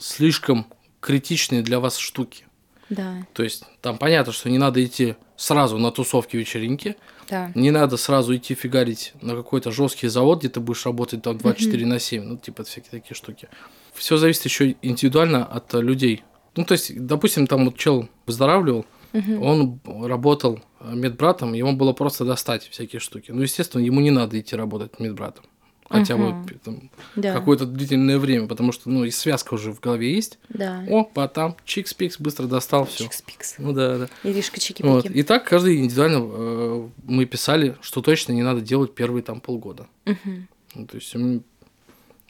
слишком критичные для вас штуки. Да. То есть там понятно, что не надо идти сразу на тусовки вечеринки, да. не надо сразу идти фигарить на какой-то жесткий завод, где ты будешь работать там 24 угу. на 7, ну типа всякие такие штуки. Все зависит еще индивидуально от людей. Ну, то есть, допустим, там вот чел выздоравливал, Угу. Он работал медбратом, ему было просто достать всякие штуки. Ну, естественно, ему не надо идти работать медбратом. Хотя угу. бы там, да. какое-то длительное время, потому что, ну, и связка уже в голове есть. Да. О, а там чикс-пикс, быстро достал все. Чикс-пикс. Ну да, да. Иришка чики вот. И так каждый индивидуально э, мы писали, что точно не надо делать первые там полгода. Угу. Ну, то есть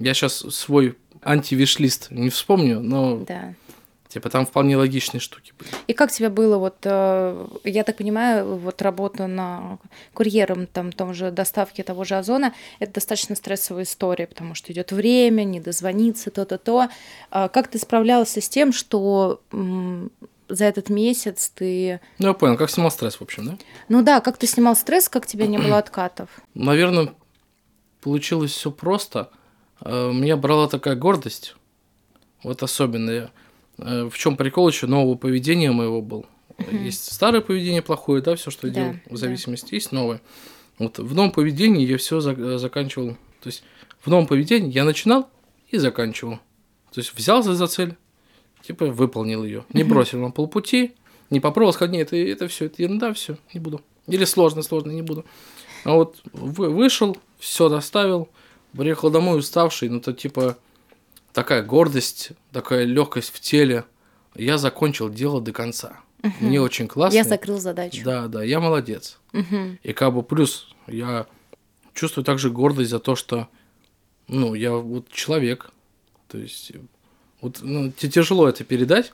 я сейчас свой антивишлист не вспомню, но да. Типа там вполне логичные штуки были. И как тебе было, вот, э, я так понимаю, вот работа на курьером, там, том же доставке того же Озона, это достаточно стрессовая история, потому что идет время, не дозвониться, то-то-то. А как ты справлялся с тем, что за этот месяц ты... Ну, я понял, как снимал стресс, в общем, да? Ну да, как ты снимал стресс, как тебе не было [clears throat] откатов? Наверное, получилось все просто. Э, меня брала такая гордость, вот особенно Э, в чем прикол еще нового поведения моего был? Угу. Есть старое поведение плохое, да, все, что я да, делал, в зависимости, да. есть новое. Вот в новом поведении я все за- заканчивал. То есть в новом поведении я начинал и заканчивал. То есть взялся за цель, типа выполнил ее. Не бросил на полпути, не попробовал сказать, нет, это, это все, это ерунда, все, не буду. Или сложно, сложно, не буду. А вот вышел, все доставил, приехал домой уставший, ну то типа такая гордость, такая легкость в теле. Я закончил дело до конца. Угу. Мне очень классно. Я закрыл задачу. Да, да, я молодец. Угу. И как бы плюс я чувствую также гордость за то, что ну, я вот человек. То есть, вот ну, тяжело это передать.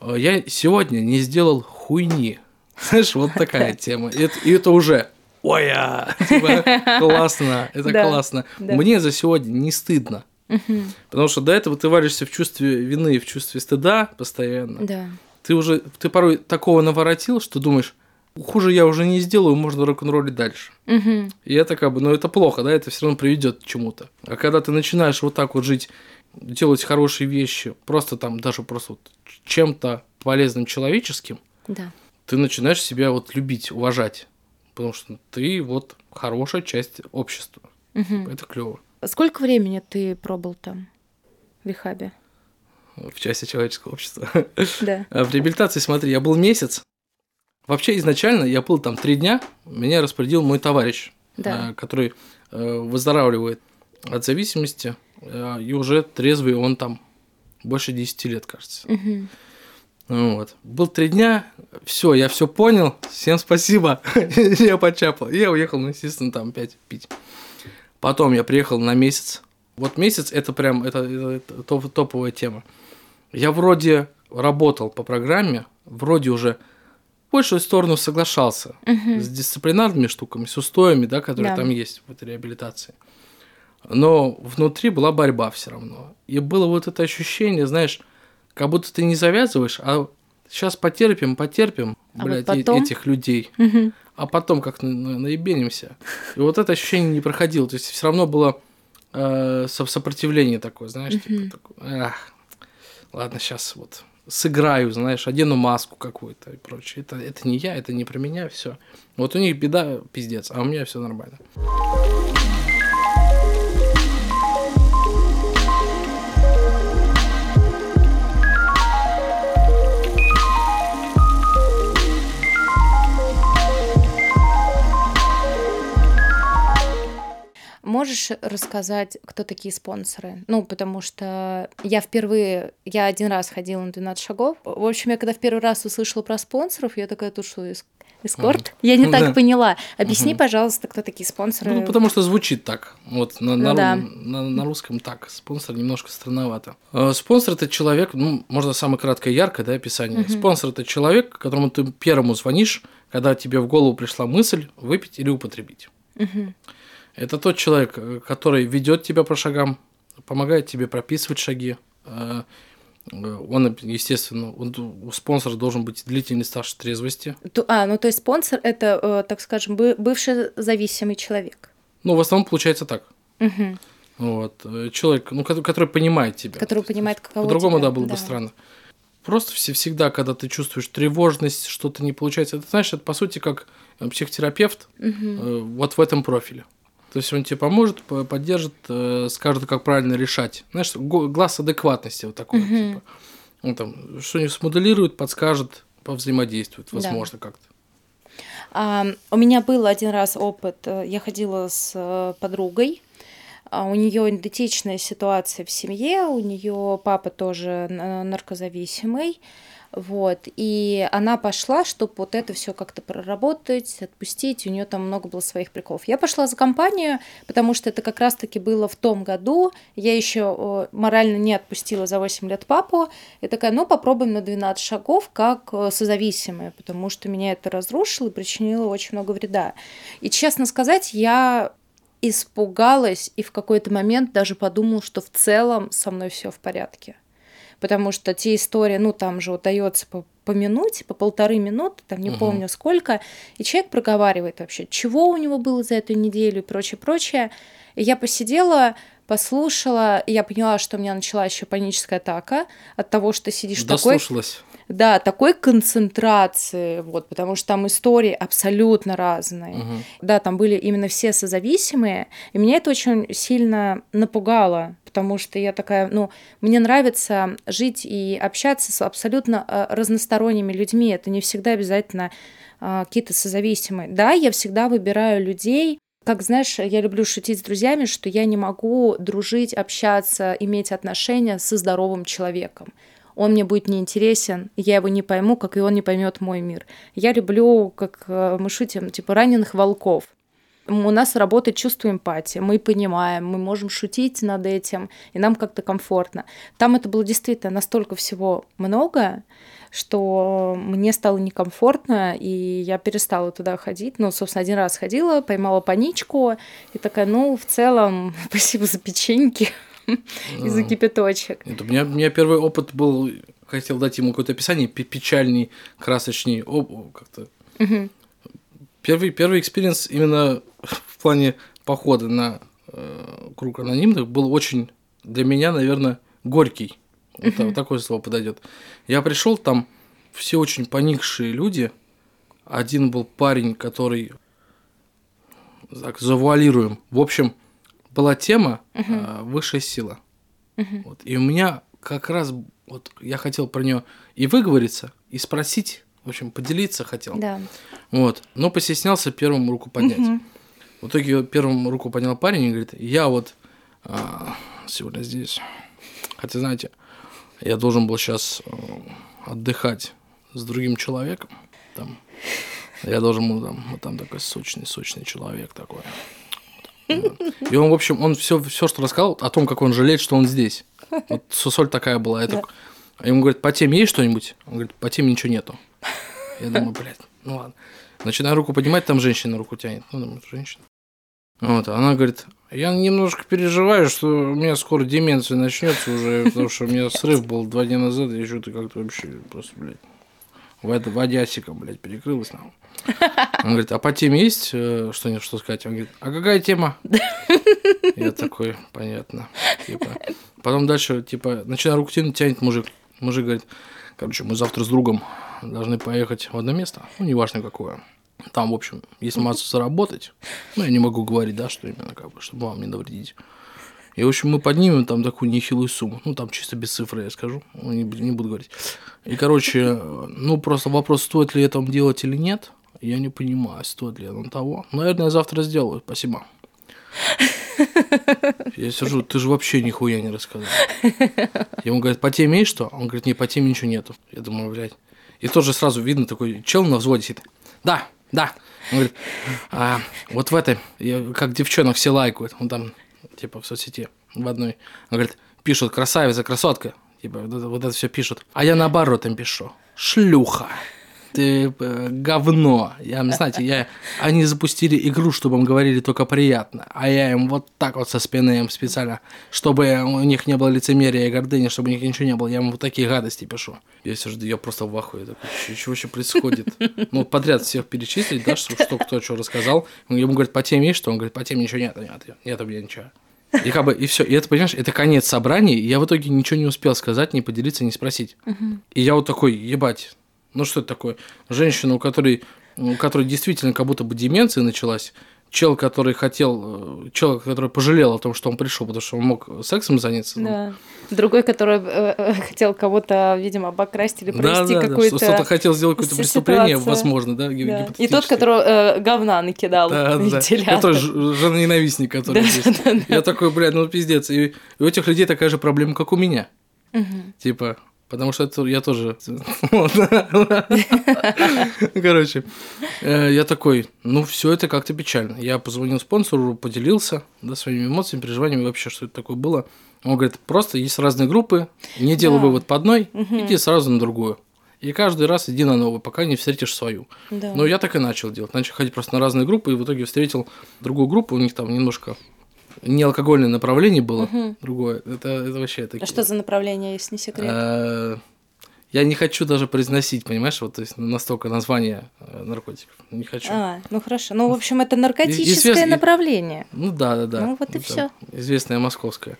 А я сегодня не сделал хуйни. [laughs] Знаешь, вот такая [laughs] тема. И это, и это уже ой, а, [laughs] типа, классно, это классно. Мне за сегодня не стыдно. Потому что до этого ты варишься в чувстве вины и в чувстве стыда постоянно. Да. Ты уже, ты порой такого наворотил, что думаешь, хуже я уже не сделаю, можно рок-н-роллить дальше. Угу. И это как бы, ну это плохо, да, это все равно приведет к чему-то. А когда ты начинаешь вот так вот жить, делать хорошие вещи, просто там даже просто вот чем-то полезным человеческим, да. ты начинаешь себя вот любить, уважать потому что ты вот хорошая часть общества. Угу. Это клево. Сколько времени ты пробыл там, в рехабе? В части человеческого общества. [laughs] Да. А в реабилитации, смотри, я был месяц. Вообще изначально я был там три дня, меня распорядил мой товарищ, да. Э, который э, выздоравливает от зависимости, э, и уже трезвый он там больше 10 лет, кажется. Угу. Вот. Был три дня, все, я все понял, всем спасибо, [laughs] я почапал. Я уехал, ну, естественно, там опять пить. Потом я приехал на месяц. Вот месяц это прям это, это топ, топовая тема. Я вроде работал по программе, вроде уже в большую сторону соглашался угу. с дисциплинарными штуками, с устоями, да, которые да. там есть в этой реабилитации. Но внутри была борьба все равно. И было вот это ощущение, знаешь, как будто ты не завязываешь, а сейчас потерпим, потерпим, а блядь, вот потом... этих людей. Угу. А потом как на наебенимся. И вот это ощущение не проходило. То есть все равно было э, сопротивление такое, знаешь, угу. типа такое, ах, ладно, сейчас вот сыграю, знаешь, одену маску какую-то и прочее. Это, это не я, это не про меня, все. Вот у них беда, пиздец, а у меня все нормально. Можешь рассказать, кто такие спонсоры? Ну, потому что я впервые, я один раз ходила на 12 шагов. В общем, я когда в первый раз услышала про спонсоров, я такая, тут что, эскорт? Mm. Я не так да. поняла. Объясни, mm-hmm. пожалуйста, кто такие спонсоры. Ну, потому что звучит так. Вот на, ну, на, да. на, на русском так. Спонсор немножко странновато. Э, спонсор это человек, ну, можно самое краткое, яркое, да, описание. Mm-hmm. Спонсор это человек, которому ты первому звонишь, когда тебе в голову пришла мысль выпить или употребить. Mm-hmm. Это тот человек, э, который ведет тебя по шагам, помогает тебе прописывать шаги. Э, он, естественно, он, у спонсора должен быть длительный стаж трезвости. А, ну то есть спонсор это, э, так скажем, бывший зависимый человек. Ну, в основном получается так. Угу. Вот. Человек, ну, который понимает тебя. Который понимает, каково По-другому, тебя. да, было да. бы странно. Просто все, всегда, когда ты чувствуешь тревожность, что-то не получается, это, знаешь, это по сути как психотерапевт угу. вот в этом профиле. То есть он тебе поможет, поддержит, э, скажет, как правильно решать. Знаешь, глаз адекватности вот такой. Угу. Типа. Он там что-нибудь смоделирует, подскажет, повзаимодействует, возможно, да. как-то. А, у меня был один раз опыт. Э, я ходила с э, подругой. А у нее идентичная ситуация в семье. У нее папа тоже наркозависимый. Вот. И она пошла, чтобы вот это все как-то проработать, отпустить. У нее там много было своих приколов. Я пошла за компанию, потому что это как раз-таки было в том году. Я еще морально не отпустила за 8 лет папу. И такая, ну попробуем на 12 шагов как э, созависимая, потому что меня это разрушило и причинило очень много вреда. И честно сказать, я испугалась и в какой-то момент даже подумала, что в целом со мной все в порядке потому что те истории, ну, там же удается по, по минуте, по полторы минуты, там не угу. помню сколько, и человек проговаривает вообще, чего у него было за эту неделю и прочее, прочее. И я посидела, послушала, и я поняла, что у меня начала еще паническая атака от того, что сидишь такой... Да, такой концентрации, вот, потому что там истории абсолютно разные. Мгм. Да, там были именно все созависимые, и меня это очень сильно напугало, потому что я такая, ну, мне нравится жить и общаться с абсолютно э, разносторонними людьми. Это не всегда обязательно э, какие-то созависимые. Да, я всегда выбираю людей, как знаешь, я люблю шутить с друзьями, что я не могу дружить, общаться, иметь отношения со здоровым человеком. Он мне будет неинтересен, я его не пойму, как и он не поймет мой мир. Я люблю, как э, мы шутим, типа раненых волков. У нас работает чувство эмпатии, мы понимаем, мы можем шутить над этим, и нам как-то комфортно. Там это было действительно настолько всего много, что мне стало некомфортно, и я перестала туда ходить. Ну, собственно, один раз ходила, поймала паничку, и такая, ну, в целом, [laughs] спасибо за печеньки и за Да. кипяточек. Это у, меня, у меня первый опыт был, хотел дать ему какое-то описание, пе- печальней, красочней, о, о, как-то. Первый, первый experience именно в плане похода на э, круг анонимных был очень для меня, наверное, горький. Вот та- такое слово подойдет. Я пришел, там все очень поникшие люди. Один был парень, который так, завуалируем. В общем, была тема э, высшая сила. Вот. И у меня как раз вот я хотел про нее и выговориться, и спросить, в общем, поделиться хотел. Да. Вот. Но постеснялся первым руку поднять. Мгм. В итоге первым руку поднял парень и говорит, я вот а, сегодня здесь. Хотя, знаете, я должен был сейчас отдыхать с другим человеком. Там, я должен был там, вот там такой сочный, сочный человек такой. И он, в общем, он все, все, что рассказал о том, как он жалеет, что он здесь. Вот соль такая была. Я Да. ему говорят, по теме есть что-нибудь? Он говорит, по теме ничего нету. Я думаю, блядь, ну ладно. Начинаю руку поднимать, там женщина руку тянет. Ну, думаю, женщина. Вот, она говорит, я немножко переживаю, что у меня скоро деменция начнется уже, потому что у меня срыв был два дня назад, и что-то как-то вообще просто, блядь, вод- водясиком, блядь, перекрылась нам. Он говорит, а по теме есть э, что-нибудь, что сказать? Он говорит, а какая тема? Я такой, понятно. Типа. Потом дальше, типа, начинаю руку тянуть, тянет мужик. Мужик говорит, короче, мы завтра с другом должны поехать в одно место, ну, неважно какое. Там, в общем, есть масса заработать. Ну, я не могу говорить, да, что именно, как бы, чтобы вам не навредить. И, в общем, мы поднимем там такую нехилую сумму. Ну, там чисто без цифры я скажу. Ну, Не, не буду говорить. И, короче, ну, просто вопрос, стоит ли это делать или нет. Я не понимаю, стоит ли оно того. Наверное, я завтра сделаю. Спасибо. Я сижу, ты же вообще нихуя не рассказал. Ему говорят, по теме есть что? Он говорит, не, по теме ничего нету. Я думаю, блядь. И тоже сразу видно такой чел на взводе сидит. Да, да. Он говорит, а, вот в этой, как девчонок все лайкают. Он там, типа, в соцсети в одной. Он говорит, пишут красавица, красотка. Типа, вот это, вот это все пишут. А я наоборот им пишу. Шлюха. Ты э, говно. Я, знаете, я, они запустили игру, чтобы им говорили только приятно. А я им вот так вот со спины им специально, чтобы у них не было лицемерия и гордыни, чтобы у них ничего не было. Я им вот такие гадости пишу. Я сижу, я просто в ахуе. Такой, «Чё- что вообще происходит? Ну, подряд всех перечислить, да, что, что кто что рассказал. Ему говорят, по теме есть что? Он говорит, по теме ничего нет. Нет, нет у меня ничего. И как бы, и все. И это, понимаешь, это конец собрания. и Я в итоге ничего не успел сказать, не поделиться, не спросить. И я вот такой, ебать, ну что это такое? Женщина, у которой, у которой действительно как будто бы деменция началась, чел, который хотел, э, чел, который пожалел о том, что он пришел, потому что он мог сексом заняться. ну, Да. Другой, который э, э, хотел кого-то, видимо, обокрасть или Да, провести да, да, какой-то... что- что-то хотел сделать какое-то преступление, ситуация. возможно, да, Да. И тот, который э, говна накидал Да, да. Который ж- женоненавистник, который Да, здесь. да, да. Я такой, блядь, ну пиздец. И, и у этих людей такая же проблема, как у меня. Мгм. Типа, потому что это я тоже... [laughs] Короче, э, я такой, ну, все это как-то печально. Я позвонил спонсору, поделился да, своими эмоциями, переживаниями вообще, что это такое было. Он говорит, просто есть разные группы, не делай Да. вывод по одной, иди сразу на другую. И каждый раз иди на новую, пока не встретишь свою. Да. Но я так и начал делать. Начал ходить просто на разные группы, и в итоге встретил другую группу, у них там немножко не алкогольное направление было, Мгм. другое. Это, это вообще такие... А что за направление, если не секрет? Э, я не хочу даже произносить, понимаешь, вот то есть настолько название э, наркотиков. Не хочу. А, ну хорошо. Ну, в общем, это наркотическое Извест- направление. Ну да, да, да. Ну, вот и Это всё. Известная московская.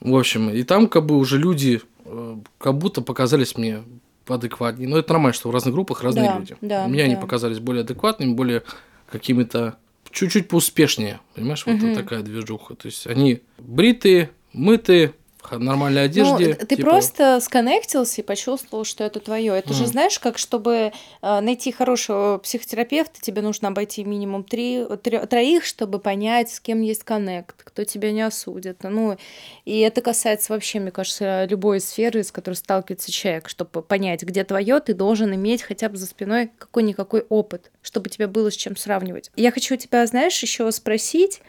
В общем, и там как бы уже люди э, как будто показались мне поадекватнее. Но это нормально, что в разных группах разные Да, люди. да, Мне они да. показались более адекватными, более какими-то чуть-чуть поуспешнее. Понимаешь, вот Мгм. такая движуха. То есть они бритые, мытые, нормальной одежде. Ну, ты типа- просто сконнектился и почувствовал, что это твое. Это же Мгм. знаешь, как чтобы э, найти хорошего психотерапевта, тебе нужно обойти минимум три, трё- троих, чтобы понять, с кем есть коннект, кто тебя не осудит. Ну, и это касается вообще, мне кажется, любой сферы, с которой сталкивается человек. Чтобы понять, где твое, ты должен иметь хотя бы за спиной какой-никакой опыт, чтобы тебе было с чем сравнивать. Я хочу тебя, знаешь, еще спросить.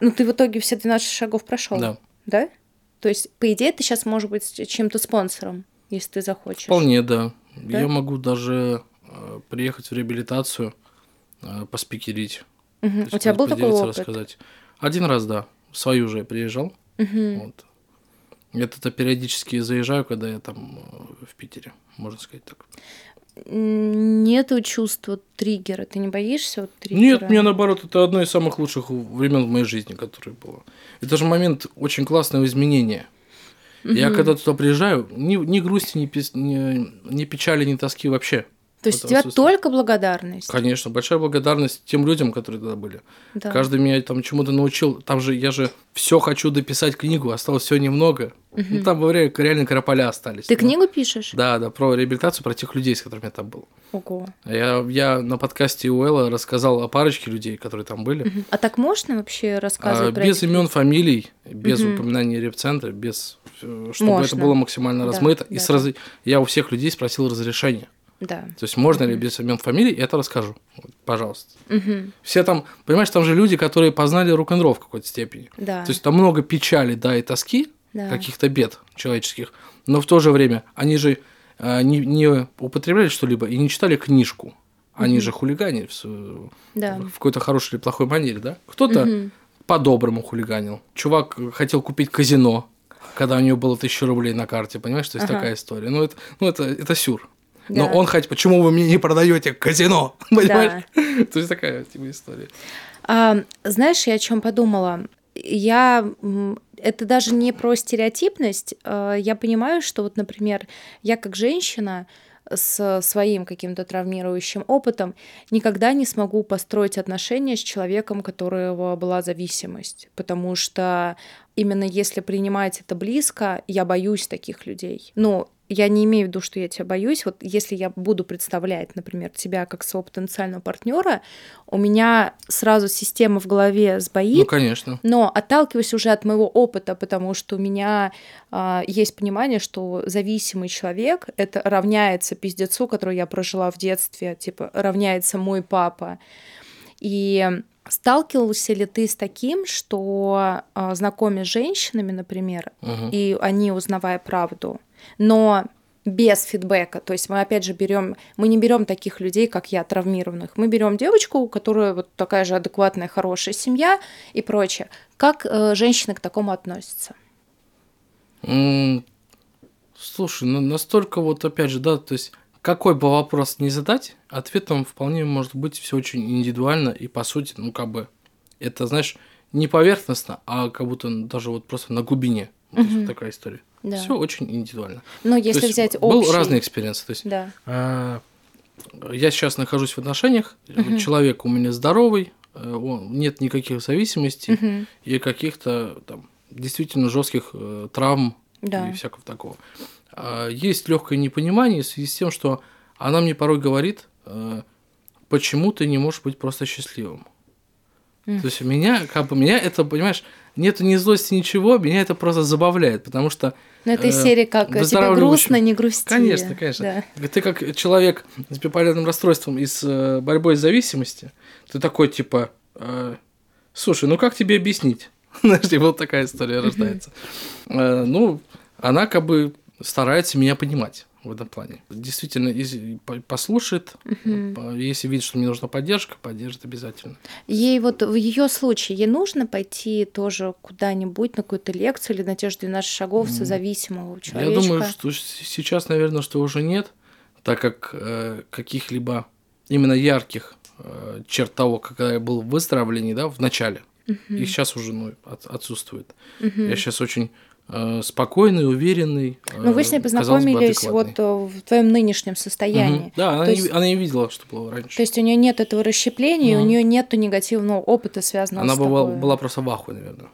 Ну, ты в итоге все 12 шагов прошел. Да. Да? То есть, по идее, ты сейчас можешь быть чем-то спонсором, если ты захочешь. Вполне, да. Да? Я могу даже э, приехать в реабилитацию, э, поспикерить. То есть У тебя был такой опыт? рассказать. Один раз, да. В свою же я приезжал. Мгм. Вот. Я туда периодически заезжаю, когда я там э, в Питере, можно сказать так. Нету чувства триггера. Ты не боишься вот триггера? Нет, мне наоборот, это одно из самых лучших времен в моей жизни, которое было. Это же момент очень классного изменения. Я Мгм. когда туда приезжаю, ни, ни грусти, ни, пес- ни, ни печали, ни тоски вообще. То есть у это тебя только благодарность. Конечно, большая благодарность тем людям, которые тогда были. Да. Каждый меня там чему-то научил. Там же я же все хочу дописать книгу, осталось все немного. Ну, там, говоря, реально крополя остались. Ты Ну, книгу пишешь? Да, да, про реабилитацию, про тех людей, с которыми я там был. Ого. Я, я на подкасте Уэлла рассказал о парочке людей, которые там были. Мгм. А так можно вообще А, рассказывать про без имен, фамилий, без Мгм. упоминания репцентра, без э, чтобы это Можно. было максимально Да, размыто. и да, сразу я у всех людей спросил разрешение. Да. То есть можно ли без имен, фамилий, это расскажу. Вот, пожалуйста. Мгм. Все там, понимаешь, там же люди, которые познали рок-н-ролл в какой-то степени. Да. То есть там много печали, да, и тоски, Да. каких-то бед человеческих, но в то же время они же э, не, не употребляли что-либо и не читали книжку. Они Мгм. же хулиганили в, Да. в какой-то хорошей или плохой манере, да? Кто-то Мгм. по-доброму хулиганил. Чувак хотел купить казино, когда у него было тысяча рублей на карте, понимаешь? То есть Ага. такая история. Ну, это, ну, это, это сюр. Но Да. он хоть, почему вы мне не продаете казино? [laughs] Понимаешь? [laughs] То есть такая типа история. А, знаешь, я о чем подумала? Я это даже не про стереотипность. а, Я понимаю, что вот, например, я как женщина с своим каким-то травмирующим опытом никогда не смогу построить отношения с человеком, у которого была зависимость, потому что именно если принимать это близко, я боюсь таких людей. Ну, я не имею в виду, что я тебя боюсь. Вот если я буду представлять, например, тебя как своего потенциального партнера, у меня сразу система в голове сбоит. Ну, конечно. Но отталкиваюсь уже от моего опыта, потому что у меня а, есть понимание, что зависимый человек это равняется пиздецу, который я прожила в детстве, типа равняется мой папа. И сталкивался ли ты с таким, что а, знакомясь с женщинами, например, Мгм. и они узнавая правду, но без фидбэка. То есть мы опять же берем, мы не берем таких людей, как я, травмированных. Мы берем девочку, у которой вот такая же адекватная, хорошая семья и прочее. Как э, женщины к такому относятся? М, Слушай, ну настолько вот опять же, да, то есть какой бы вопрос не задать, ответом вполне может быть все очень индивидуально и по сути, ну как бы это, знаешь, не поверхностно, а как будто даже вот просто на глубине. Вот вот такая история. Да. Все очень индивидуально. Но То если есть взять был общий... разные experience ы. То есть Да. а, я сейчас нахожусь в отношениях, Мгм. человек у меня здоровый, э, он- нет никаких зависимостей Мгм. и каких-то там действительно жестких э, травм Да. и всякого такого. А, Есть легкое непонимание в связи с тем, что она мне порой говорит, э, почему ты не можешь быть просто счастливым. М. То есть меня, как бы, меня это, понимаешь, нету ни злости, ничего, меня это просто забавляет, потому что Но это из э, серии как типа выздоравливающим- грустно, не грусти. Конечно, конечно. Ты как человек с биполярным расстройством и с э, борьбой с зависимостью, ты такой типа, э, слушай, ну как тебе объяснить? [laughs] Знаешь, типа вот такая история рождается. Э, ну, она как бы старается меня понимать. В этом плане. Действительно, если послушает, угу. если видит, что мне нужна поддержка, поддержит обязательно. Ей вот в ее случае, ей нужно пойти тоже куда-нибудь на какую-то лекцию или на те же 12 шагов созависимого человека? Я думаю, что сейчас, наверное, что уже нет, так как э, каких-либо именно ярких э, черт того, когда я был в выздоровлении, да, в начале, угу. их сейчас уже ну, от, отсутствует. Угу. Я сейчас очень спокойный, уверенный. Ну, вы с ней э, познакомились вот э, в твоем нынешнем состоянии. Угу. Да, она, есть, не, она не видела, что было раньше. То есть у нее нет этого расщепления, угу. у нее нет негативного опыта, связанного она с Она была, была просто в ахуе, наверное.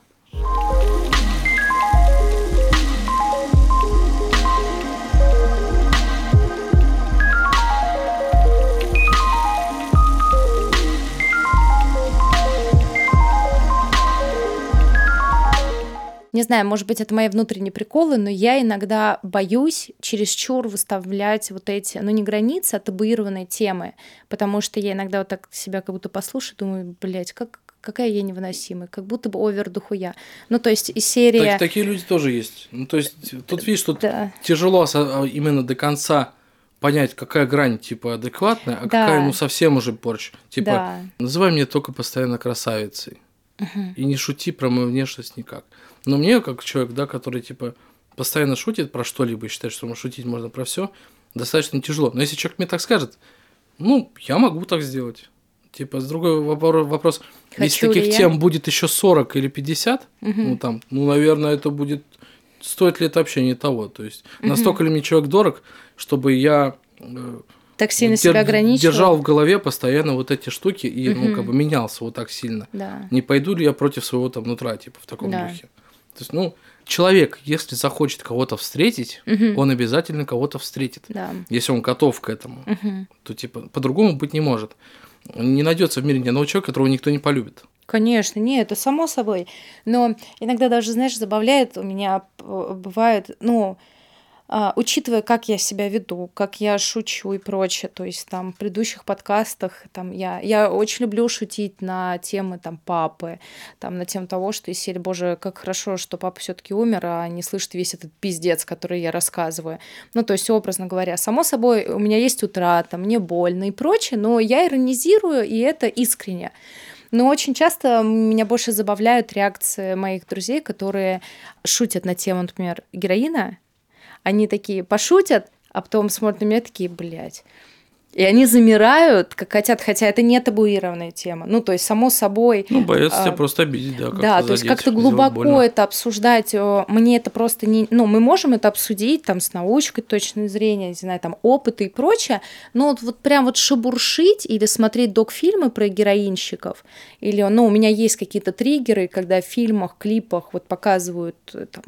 Не знаю, может быть, это мои внутренние приколы, но я иногда боюсь чересчур выставлять вот эти, ну не границы, а табуированные темы, потому что я иногда вот так себя как будто послушаю, думаю, блядь, как, какая я невыносимая, как будто бы овер духуя. Ну, то есть из серии... Так, такие люди тоже есть. Ну, то есть тут, видишь, тут да. тяжело а, именно до конца понять, какая грань, типа, адекватная, а да. какая, ну, совсем уже порч. Типа, да. называй меня только постоянно красавицей. Угу. И не шути про мою внешность никак. Но мне, как человек, да, который, типа, постоянно шутит про что-либо и считает, что шутить можно про все, достаточно тяжело. Но если человек мне так скажет, ну, я могу так сделать. Типа, с другой вопрос, Хочу если таких я? тем будет еще 40 или 50, угу. ну, там, ну, наверное, это будет... Стоит ли это вообще не того? То есть, угу. настолько ли мне человек дорог, чтобы я э, так сильно себя ограничивал. Держал в голове постоянно вот эти штуки и, угу. ну, как бы менялся вот так сильно. Да. Не пойду ли я против своего там нутра, типа, в таком да. духе. То есть, ну, человек, если захочет кого-то встретить, угу. он обязательно кого-то встретит. Да. Если он готов к этому, угу. то типа по-другому быть не может. Не найдется в мире ни одного человека, которого никто не полюбит. Конечно, нет, это само собой. Но иногда даже, знаешь, забавляет у меня бывает, ну, учитывая, как я себя веду, как я шучу и прочее, то есть там в предыдущих подкастах там я, я очень люблю шутить на темы там папы, там на тему того, что из серии, боже, как хорошо, что папа все таки умер, а не слышит весь этот пиздец, который я рассказываю. Ну, то есть, образно говоря, само собой, у меня есть утрата, мне больно и прочее, но я иронизирую, и это искренне. Но очень часто меня больше забавляют реакции моих друзей, которые шутят на тему, например, героина, они такие пошутят, а потом смотрят на меня такие, блядь. И они замирают, как хотят, хотя это не табуированная тема. Ну, то есть, само собой... Ну, боятся а, тебя просто обидеть, да. Да, то есть, как-то глубоко это обсуждать. Мне это просто не... Ну, мы можем это обсудить там с научкой точной зрения, не знаю, там, опыта и прочее, но вот, вот прям вот шебуршить или смотреть док-фильмы про героинщиков, или, ну, у меня есть какие-то триггеры, когда в фильмах, клипах вот показывают э, там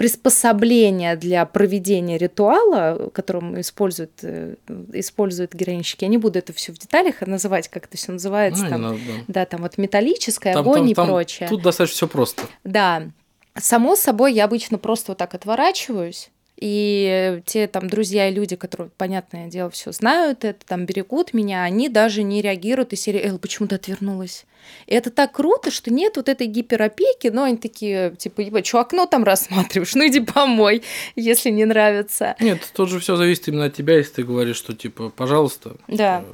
приспособления для проведения ритуала, которым используют, э, используют героинщики. Я не буду это все в деталях называть, как это все называется. Ну, там, надо, да. да, там вот металлическое, там, огонь там, и там, прочее. Тут достаточно все просто. Да. Само собой, я обычно просто вот так отворачиваюсь, и те там друзья и люди, которые, понятное дело, все знают это, там берегут меня, они даже не реагируют из серии «Эл, почему ты отвернулась?» И это так круто, что нет вот этой гиперопеки, но они такие, типа, ебать, что окно там рассматриваешь? Ну иди помой, если не нравится. Нет, тут же все зависит именно от тебя, если ты говоришь, что, типа, пожалуйста. Да.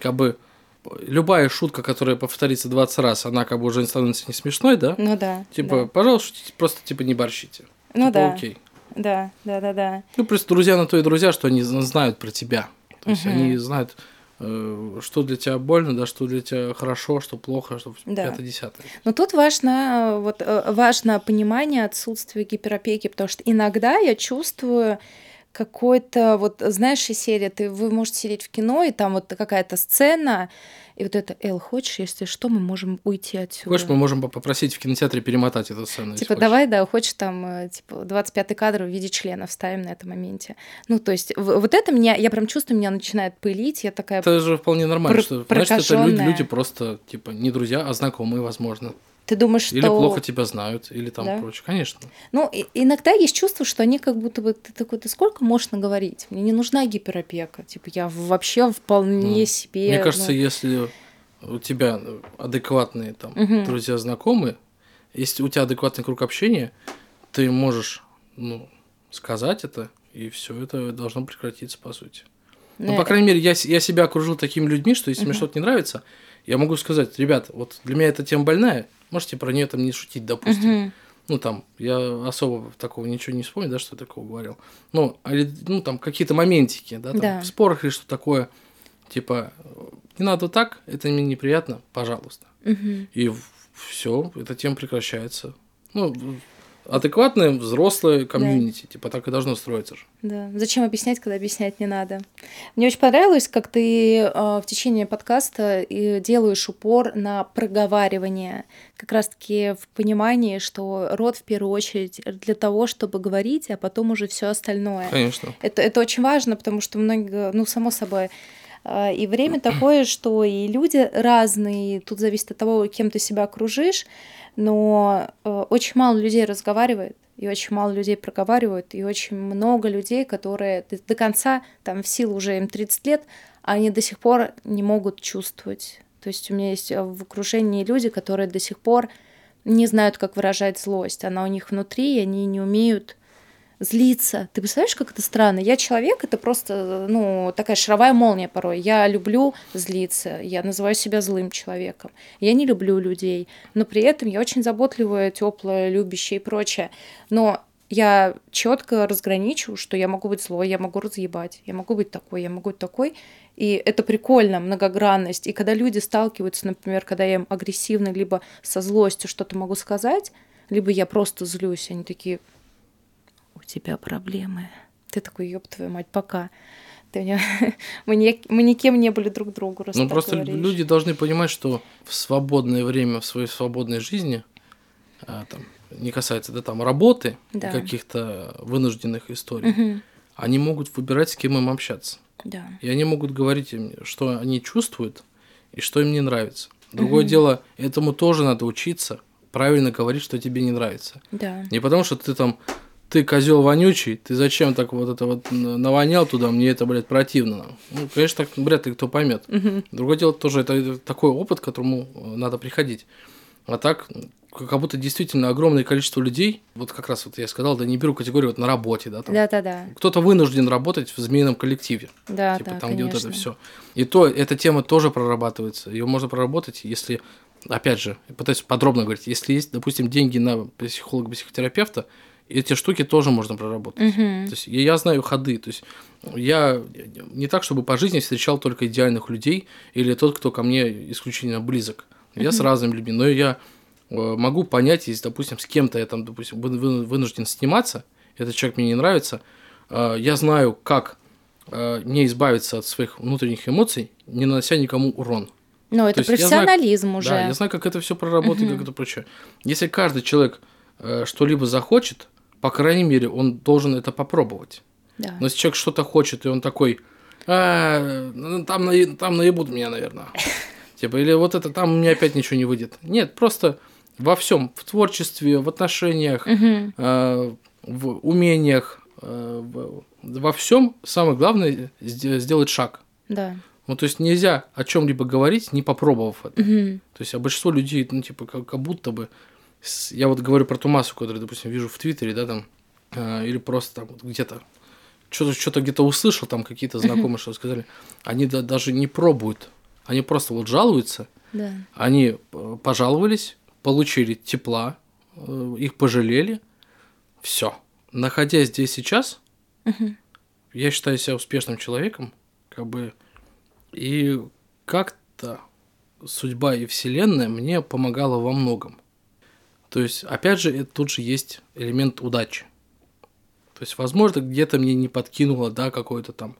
Как бы любая шутка, которая повторится 20 раз, она как бы уже становится не смешной, да? Ну да. Типа, да. пожалуйста, просто типа не борщите. Ну типа, да. Окей. Да, да, да, да. Ну, просто друзья на то и друзья, что они знают про тебя. То есть угу. они знают, э, что для тебя больно, да, что для тебя хорошо, что плохо, что да. пятое-десятое. Но тут важно, вот, э, важно понимание отсутствия гиперопеки, потому что иногда я чувствую какой-то, вот знаешь, из серии, ты, вы можете сидеть в кино, и там вот какая-то сцена, и вот это, Эл, хочешь, если что, мы можем уйти отсюда. Хочешь, мы можем попросить в кинотеатре перемотать эту сцену. Типа, давай, да, хочешь там, э, типа, 25-й кадр в виде члена вставим на этом моменте. Ну, то есть, вот это меня, я прям чувствую, меня начинает пылить, я такая... Это же вполне нормально, что, значит, это люди, люди просто, типа, не друзья, а знакомые, возможно. Ты думаешь, что... Или плохо тебя знают, или там да? прочее. Конечно. Ну, и, иногда есть чувство, что они как будто бы... Ты такой, ты сколько можешь наговорить? Мне не нужна гиперопека. Типа, я вообще вполне ну, себе... Мне кажется, ну... если у тебя адекватные там угу. друзья, знакомые, если у тебя адекватный круг общения, ты можешь, ну, сказать это и все это должно прекратиться, по сути. Ну, ну по крайней мере, я, я себя окружил такими людьми, что если угу. мне что-то не нравится, я могу сказать, ребят, вот для меня эта тема больная, можете про нее там не шутить, допустим. Угу. Ну, там, я особо такого ничего не вспомню, да, что я такого говорил. Ну, или, ну, там, какие-то моментики, да, там, да. в спорах или что такое. Типа, не надо так, это мне неприятно, пожалуйста. Угу. И все, эта тема прекращается. Ну, адекватное взрослое комьюнити, да. типа так и должно строиться же. Да. Зачем объяснять, когда объяснять не надо? Мне очень понравилось, как ты э, в течение подкаста делаешь упор на проговаривание, как раз-таки в понимании, что род в первую очередь для того, чтобы говорить, а потом уже все остальное. Конечно. Это, это очень важно, потому что многие, ну, само собой, а, и время такое, что и люди разные, тут зависит от того, кем ты себя окружишь, но э, очень мало людей разговаривает, и очень мало людей проговаривают, и очень много людей, которые до конца, там, в силу уже им 30 лет, они до сих пор не могут чувствовать. То есть у меня есть э, в окружении люди, которые до сих пор не знают, как выражать злость. Она у них внутри, и они не умеют злиться. Ты представляешь, как это странно? Я человек, это просто, ну, такая шаровая молния порой. Я люблю злиться, я называю себя злым человеком. Я не люблю людей, но при этом я очень заботливая, теплая, любящая и прочее. Но я четко разграничу, что я могу быть злой, я могу разъебать, я могу быть такой, я могу быть такой. И это прикольно, многогранность. И когда люди сталкиваются, например, когда я им агрессивно, либо со злостью что-то могу сказать, либо я просто злюсь, они такие, тебя проблемы. Ты такой, ёб твою мать, пока. Ты мне... [laughs] мы, не... мы никем не были друг другу, раз Ну, просто говоришь. люди должны понимать, что в свободное время, в своей свободной жизни, а, там, не касается, да, там, работы, да. каких-то вынужденных историй, угу. они могут выбирать, с кем им общаться. Да. И они могут говорить им, что они чувствуют и что им не нравится. Другое угу. дело, этому тоже надо учиться, правильно говорить, что тебе не нравится. Да. Не потому, что ты там ты козел вонючий, ты зачем так вот это вот навонял туда, мне это, блядь, противно. Ну, конечно, так вряд ли кто поймет. Угу. Другое дело тоже, это такой опыт, к которому э, надо приходить. А так, как будто действительно огромное количество людей, вот как раз вот я сказал, да не беру категорию вот на работе, да, там. Да, да, да. Кто-то вынужден работать в змеином коллективе. Да, типа да, там, конечно. где вот это все. И то эта тема тоже прорабатывается. Ее можно проработать, если, опять же, пытаюсь подробно говорить, если есть, допустим, деньги на психолога-психотерапевта, эти штуки тоже можно проработать. Угу. То есть я знаю ходы. То есть я не так, чтобы по жизни встречал только идеальных людей или тот, кто ко мне исключительно близок. Я угу. с разными людьми, но я э, могу понять, если, допустим, с кем-то я там, допустим, вынужден сниматься, этот человек мне не нравится, э, я знаю, как э, мне избавиться от своих внутренних эмоций, не нанося никому урон. Ну, это профессионализм знаю, уже. Да, я знаю, как это все проработать, угу. как это прочее. Если каждый человек что-либо захочет, по крайней мере, он должен это попробовать. Да. Но если человек что-то хочет, и он такой, а, ну, там, на, там наебут меня, наверное. [laughs] Типа, или вот это там у меня опять ничего не выйдет. Нет, просто во всем, в творчестве, в отношениях, э, в умениях, э, во всем самое главное сделать шаг. Да. Ну, то есть нельзя о чем-либо говорить, не попробовав это. Угу. То есть, а большинство людей, ну, типа, как, как будто бы я вот говорю про ту массу, которую, допустим, вижу в Твиттере, да, там, э, или просто там вот где-то что-то что где-то услышал, там какие-то знакомые что сказали, они да, даже не пробуют, они просто вот жалуются, да. они э, пожаловались, получили тепла, э, их пожалели, все. Находясь здесь сейчас, угу. я считаю себя успешным человеком, как бы, и как-то судьба и вселенная мне помогала во многом. То есть, опять же, тут же есть элемент удачи. То есть, возможно, где-то мне не подкинуло, да, какой-то там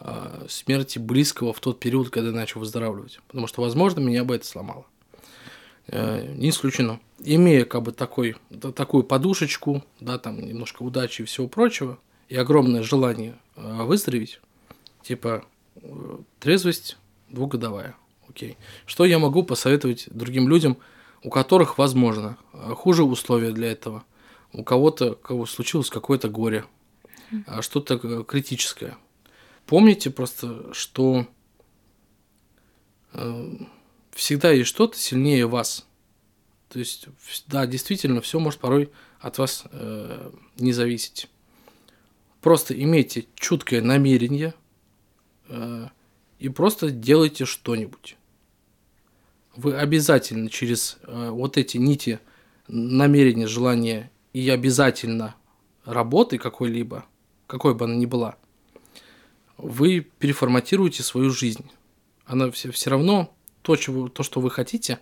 э, смерти близкого в тот период, когда я начал выздоравливать. Потому что, возможно, меня бы это сломало. Э, не исключено. Имея как бы такой, да, такую подушечку, да, там немножко удачи и всего прочего, и огромное желание э, выздороветь, типа э, трезвость двухгодовая. Окей. Что я могу посоветовать другим людям – у которых, возможно, хуже условия для этого, у кого-то кого случилось какое-то горе, а что-то критическое. Помните просто, что э, всегда есть что-то сильнее вас. То есть, да, действительно, все может порой от вас э, не зависеть. Просто имейте чуткое намерение э, и просто делайте что-нибудь. Вы обязательно через э, вот эти нити намерения, желания и обязательно работы какой-либо, какой бы она ни была, вы переформатируете свою жизнь. Она все, все равно то, чего, то, что вы хотите,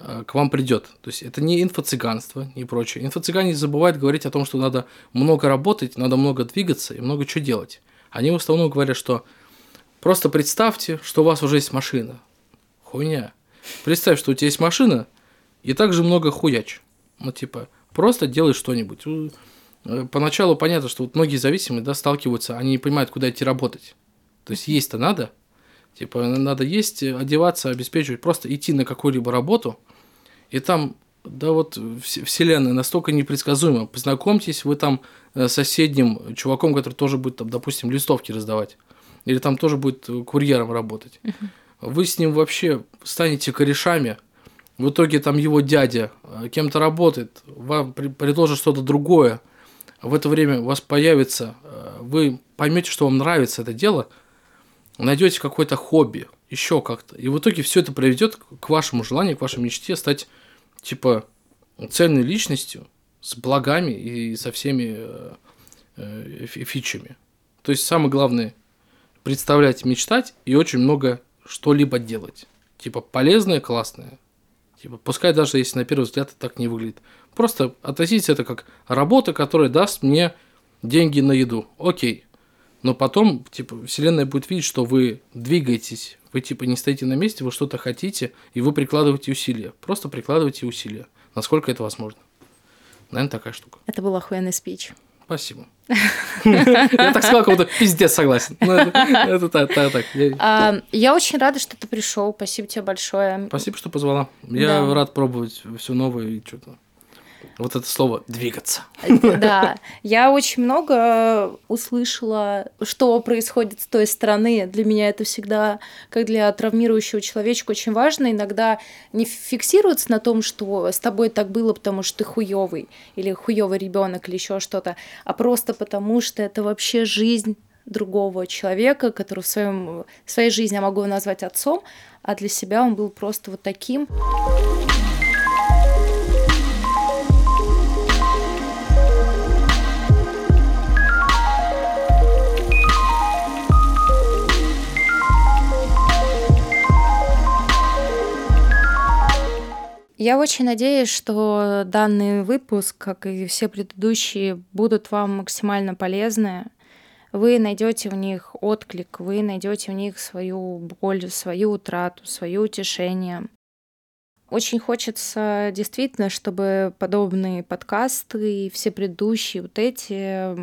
э, к вам придет. То есть это не инфо-цыганство и прочее. Инфо-цыгане забывают говорить о том, что надо много работать, надо много двигаться и много чего делать. Они в основном говорят, что просто представьте, что у вас уже есть машина. Хуйня. Представь, что у тебя есть машина и также много хуяч. Ну, типа, просто делай что-нибудь. Э, поначалу понятно, что вот многие зависимые, да, сталкиваются, они не понимают, куда идти работать. То есть есть-то надо, типа, надо есть, одеваться, обеспечивать, просто идти на какую-либо работу, и там, да вот, вселенная настолько непредсказуема. Познакомьтесь вы там э, с соседним чуваком, который тоже будет, там, допустим, листовки раздавать, или там тоже будет курьером работать. Вы с ним вообще станете корешами, в итоге там его дядя э, кем-то работает, вам предложит что-то другое, в это время у вас появится, э, вы поймете, что вам нравится это дело, найдете какое-то хобби, еще как-то. И в итоге все это приведет к вашему желанию, к вашей мечте стать типа цельной личностью с благами и со всеми э, фичами. То есть самое главное представлять, мечтать и очень много что-либо делать. Типа полезное, классное. Типа, пускай даже если на первый взгляд это так не выглядит. Просто относите это как работа, которая даст мне деньги на еду. Окей. Но потом, типа, вселенная будет видеть, что вы двигаетесь, вы, типа, не стоите на месте, вы что-то хотите, и вы прикладываете усилия. Просто прикладывайте усилия, насколько это возможно. Наверное, такая штука. Это был охуенный спич. Спасибо. [laughs] Я так сказал, как будто пиздец согласен. Ну, это так, так, так. А, я очень рада, что ты пришел. Спасибо тебе большое. Спасибо, что позвала. Я рад пробовать все новое и что-то. Вот это слово «двигаться». Да, я очень много услышала, что происходит с той стороны. Для меня это всегда, как для травмирующего человечка, очень важно. Иногда не фиксироваться на том, что с тобой так было, потому что ты хуёвый, или хуёвый ребенок, или еще что-то, а просто потому, что это вообще жизнь другого человека, который в, своем, в своей жизни я могу назвать отцом, а для себя он был просто вот таким. Я очень надеюсь, что данный выпуск, как и все предыдущие, будут вам максимально полезны. Вы найдете в них отклик, вы найдете в них свою боль, свою утрату, свое утешение. Очень хочется действительно, чтобы подобные подкасты и все предыдущие вот эти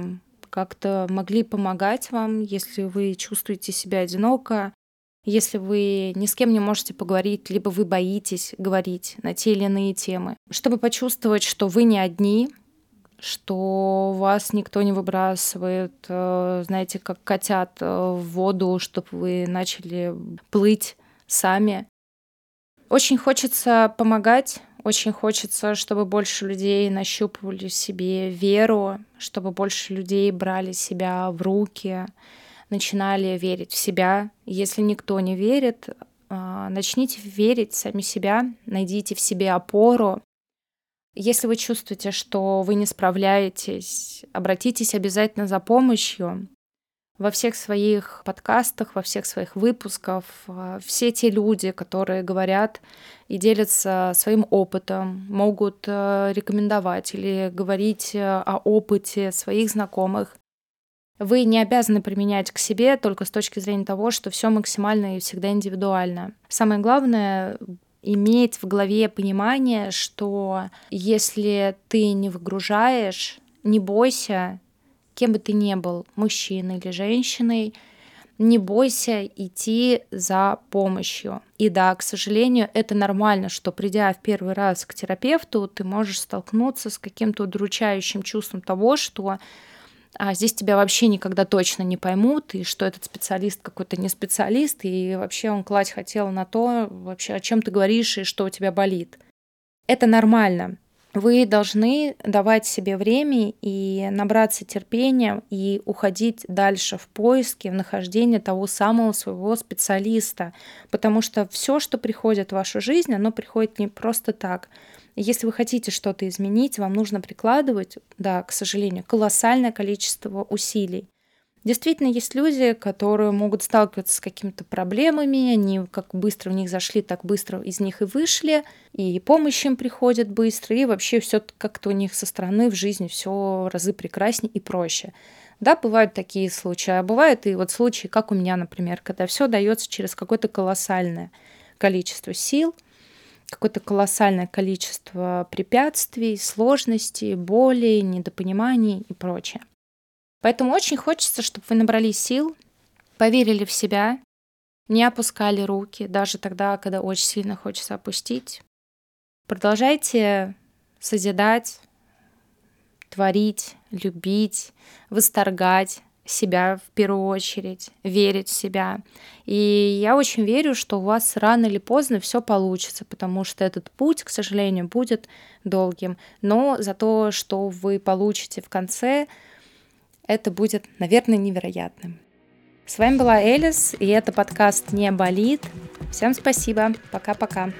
как-то могли помогать вам, если вы чувствуете себя одиноко, если вы ни с кем не можете поговорить, либо вы боитесь говорить на те или иные темы, чтобы почувствовать, что вы не одни, что вас никто не выбрасывает, э, знаете, как котят э, в воду, чтобы вы начали плыть сами. Очень хочется помогать, очень хочется, чтобы больше людей нащупывали в себе веру, чтобы больше людей брали себя в руки, начинали верить в себя. Если никто не верит, а, начните верить в сами себя, найдите в себе опору. Если вы чувствуете, что вы не справляетесь, обратитесь обязательно за помощью. Во всех своих подкастах, во всех своих выпусках а, все те люди, которые говорят и делятся своим опытом, могут э, рекомендовать или говорить о опыте своих знакомых, вы не обязаны применять к себе только с точки зрения того, что все максимально и всегда индивидуально. Самое главное иметь в голове понимание, что если ты не выгружаешь, не бойся, кем бы ты ни был, мужчиной или женщиной, не бойся идти за помощью. И да, к сожалению, это нормально, что придя в первый раз к терапевту, ты можешь столкнуться с каким-то удручающим чувством того, что а здесь тебя вообще никогда точно не поймут, и что этот специалист какой-то не специалист, и вообще он кладь хотел на то, вообще о чем ты говоришь и что у тебя болит. Это нормально. вы должны давать себе время и набраться терпения и уходить дальше в поиске, в нахождение того самого своего специалиста, потому что все, что приходит в вашу жизнь, оно приходит не просто так. Если вы хотите что-то изменить, вам нужно прикладывать, да, к сожалению, колоссальное количество усилий. Действительно, есть люди, которые могут сталкиваться с какими-то проблемами, они как быстро в них зашли, так быстро из них и вышли, и помощь им приходит быстро, и вообще все как-то у них со стороны в жизни все разы прекраснее и проще. Да, бывают такие случаи, а бывают и вот случаи, как у меня, например, когда все дается через какое-то колоссальное количество сил, какое-то колоссальное количество препятствий, сложностей, боли, недопониманий и прочее. Поэтому очень хочется, чтобы вы набрали сил, поверили в себя, не опускали руки, даже тогда, когда очень сильно хочется опустить. Продолжайте созидать, творить, любить, восторгать себя в первую очередь, верить в себя. И я очень верю, что у вас рано или поздно все получится, потому что этот путь, к сожалению, будет долгим. Но за то, что вы получите в конце, это будет, наверное, невероятным. С вами была Элис, и это подкаст «Не болит». Всем спасибо. Пока-пока.